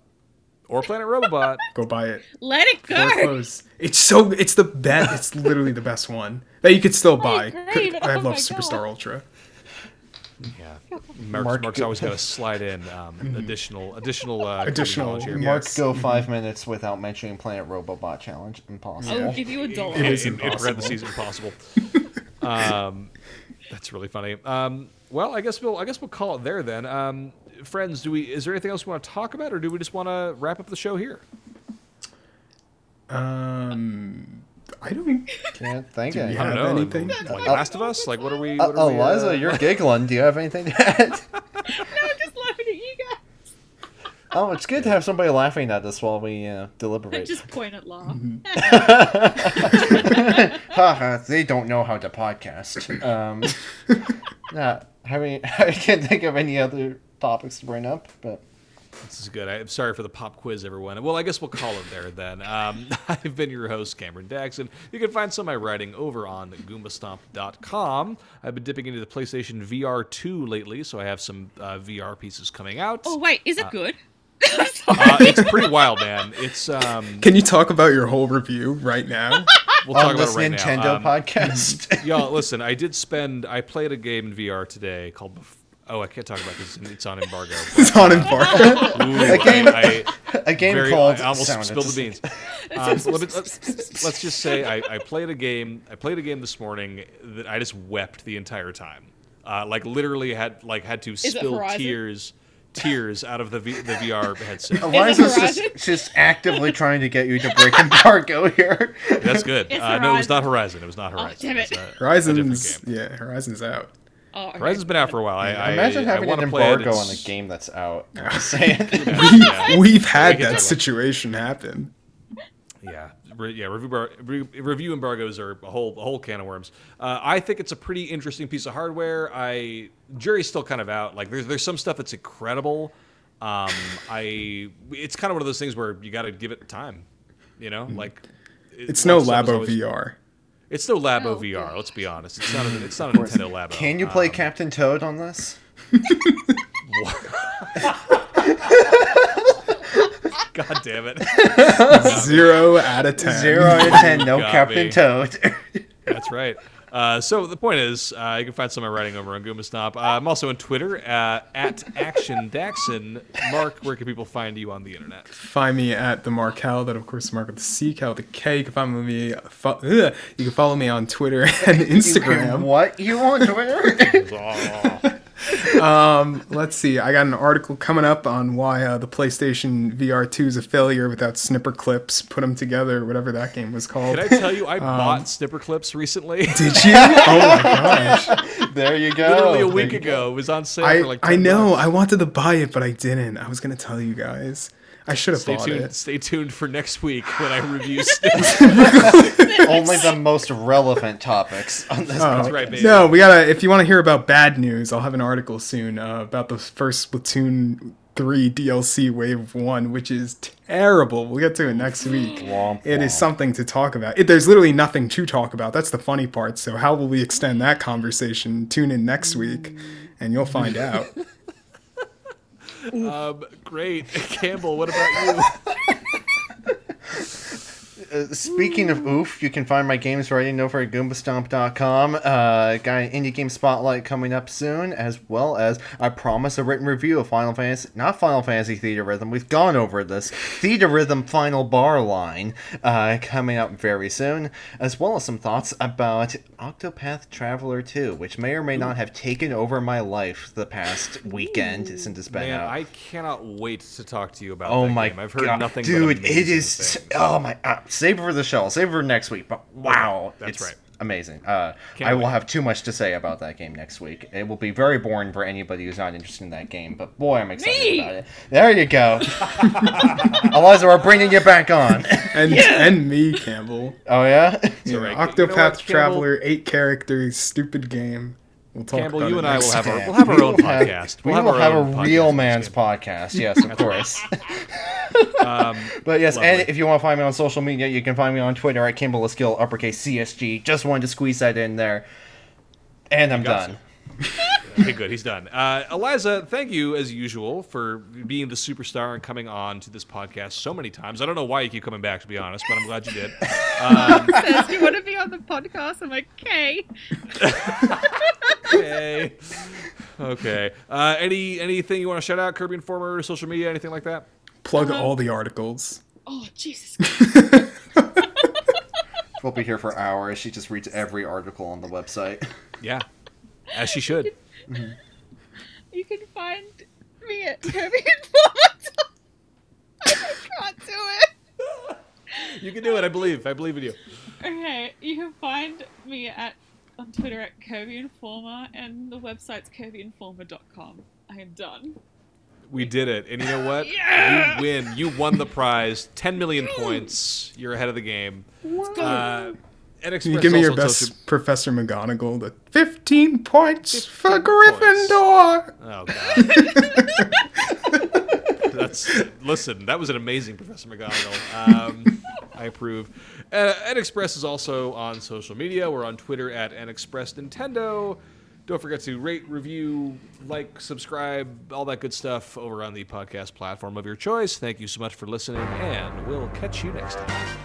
or Planet Robobot. Go buy it. Let it go. It's so. It's the best. It's literally the best one that you could still buy. agree, but I oh love my Superstar God. Ultra. Yeah, Marc's, Marc- Marc's always got to slide in um, additional additional uh, Additional, knowledge here. yeah. Marc, Yes. go five minutes without mentioning Planet Robobot Challenge. Impossible. I'll give you a dollar. It is in, in impossible. parentheses impossible. um, that's really funny. Um, well, I guess we'll I guess we'll call it there then. Um, friends, do we? Is there anything else we want to talk about, or do we just want to wrap up the show here? Um, I don't. Can't think Do of you I don't have know. anything? Like Last of Us? Like what are we? Uh, What are we, Eliza, uh, you're giggling. Do you have anything to add? No, I'm just laughing at you guys. oh, it's good to have somebody laughing at us while we uh, I deliberate. just point at laugh. Haha, they don't know how to podcast. Um, nah, I mean, I can't think of any other topics to bring up, but This is good. I'm sorry for the pop quiz, everyone. Well, I guess we'll call it there then. Um, I've been your host, Cameron Daxon. You can find some of my writing over on goombastomp.com. I've been dipping into the PlayStation VR 2 lately, so I have some uh, VR pieces coming out. Oh wait, is it good? Uh, it's pretty wild, man. It's um, Can you talk about your whole review right now? we'll talk on about this it right Nintendo now. Um, podcast. Y'all, listen. I did spend. I played a game in VR today called. Bef- Oh, I can't talk about this. It's on embargo. it's on embargo. Ooh, A game- I, I, a game very, called I almost Sound spilled the beans. Um, let me, let's, let's just say I, I played a game. I played a game this morning that I just wept the entire time. Uh, like literally had like had to it spill tears tears out of the v, the VR headset. Eliza's Horizon? just, just actively trying to get you to break embargo here. That's good. It's Uh, no, it was not Horizon. It was not Oh, Horizon. damn It's it. a- a Horizon's game. yeah, Horizon's out. Oh, okay. Horizon's been out for a while. I, I Imagine I, having want an to it. embargo on a game that's out. I'm saying. We've had that situation happen. Yeah, re- yeah. Review, bar, re- review embargoes are a whole a whole can of worms. Uh, I think it's a pretty interesting piece of hardware. I jury's still kind of out. Like there's there's some stuff that's incredible. Um, I it's kind of one of those things where you got to give it time. You know, like it- Mm-hmm. It's no some stuff is Labo always- VR. It's no Labo No. VR. Let's be honest. It's not. A, it's not a Nintendo Labo. Can you play Um, Captain Toad on this? God damn it. Zero out of ten. Zero out of ten, no Got Captain me. Toad. That's right. Uh, so the point is, uh, you can find some of my writing over on Goomba Stomp. Uh, I'm also on Twitter uh, at Action Daxon. Marc, where can people find you on the internet? Find me at the Markel. That of course Marc with the C, Cal with the K. You can find me. Fo- ugh. you can follow me on Twitter and You Instagram. what you on Twitter? Um, let's see. I got an article coming up on why uh, the PlayStation VR 2 is a failure without Snipperclips. Put them together, whatever that game was called. Can I tell you, I bought Snipperclips recently. Did you? Oh my gosh! there you go. Literally a week you go. ago. It was on sale I for like I know. bucks. I wanted to buy it, but I didn't. I was gonna tell you guys. I should have Stay bought tuned. it. Stay tuned for next week when I review. Snips. Only the most relevant topics on this. Oh, podcast. right, baby. No, we gotta. If you want to hear about bad news, I'll have an article soon uh, about the first Splatoon three DLC Wave One, which is terrible. We'll get to it next week. Womp It is womp. something to talk about. It, there's literally nothing to talk about. That's the funny part. So how will we extend that conversation? Tune in next week, and you'll find out. Um, great, Campbell. What about you? Uh, speaking of oof, you can find my games writing over at goombastomp.com. Uh, got an indie game spotlight coming up soon, as well as I promise a written review of Final Fantasy, not Final Fantasy Theatrhythm. We've gone over this Theatrhythm Final Bar line uh, coming up very soon, as well as some thoughts about Octopath Traveler 2, which may or may not have taken over my life the past weekend since it's been Man, out. I cannot wait to talk to you about. Oh my game. I've heard god, nothing. dude! It is. things. Oh my! Uh, save it for the show. Save it for next week. But wow, that's right. Amazing. Uh, I will wait. have too much to say about that game next week. It will be very boring for anybody who's not interested in that game. But boy, I'm excited Me! about it. There you go, Eliza. We're bringing you back on. And and me, Campbell. oh yeah. You know, right. You know what, Octopath Traveler, eight characters, stupid game. We'll talk Campbell, you and I will have our we'll have our We own have- podcast. We We'll will have a real man's game. podcast. Yes, of course. Um, But yes, and if you want to find me on social media, you can find me on Twitter at CampbellSGill uppercase CSG. Just wanted to squeeze that in there. And I'm got done. okay, good. He's done. Uh, Eliza, thank you as usual for being the superstar and coming on to this podcast so many times. I don't know why you keep coming back, to be honest, but I'm glad you did. Um, Says, you want to be on the podcast?" I'm like, "Okay." okay. Okay. Uh, any anything you want to shout out? Kirby Informer, social media, anything like that? Plug all the articles. Oh Jesus! We'll be here for hours. She just reads every article on the website. Yeah, as she should. You can find me at Kirby Informer. I can't do it. You can do it. I believe. I believe in you. Okay, you can find me at on Twitter at Kirby Informer and the website's kirbyinformer.com. I am done. We did it, and you know what? Yeah! You win. You won the prize. Ten million points. You're ahead of the game. Uh, and Can you give me your best Social- Professor McGonagall? The 15 points for 15 Gryffindor. Oh god. That's listen. That was an amazing Professor McGonagall. Um, I approve. Uh, NXpress is also on social media. We're on Twitter at NXpress Nintendo. Don't forget to rate, review, like, subscribe, all that good stuff over on the podcast platform of your choice. Thank you so much for listening, and we'll catch you next time.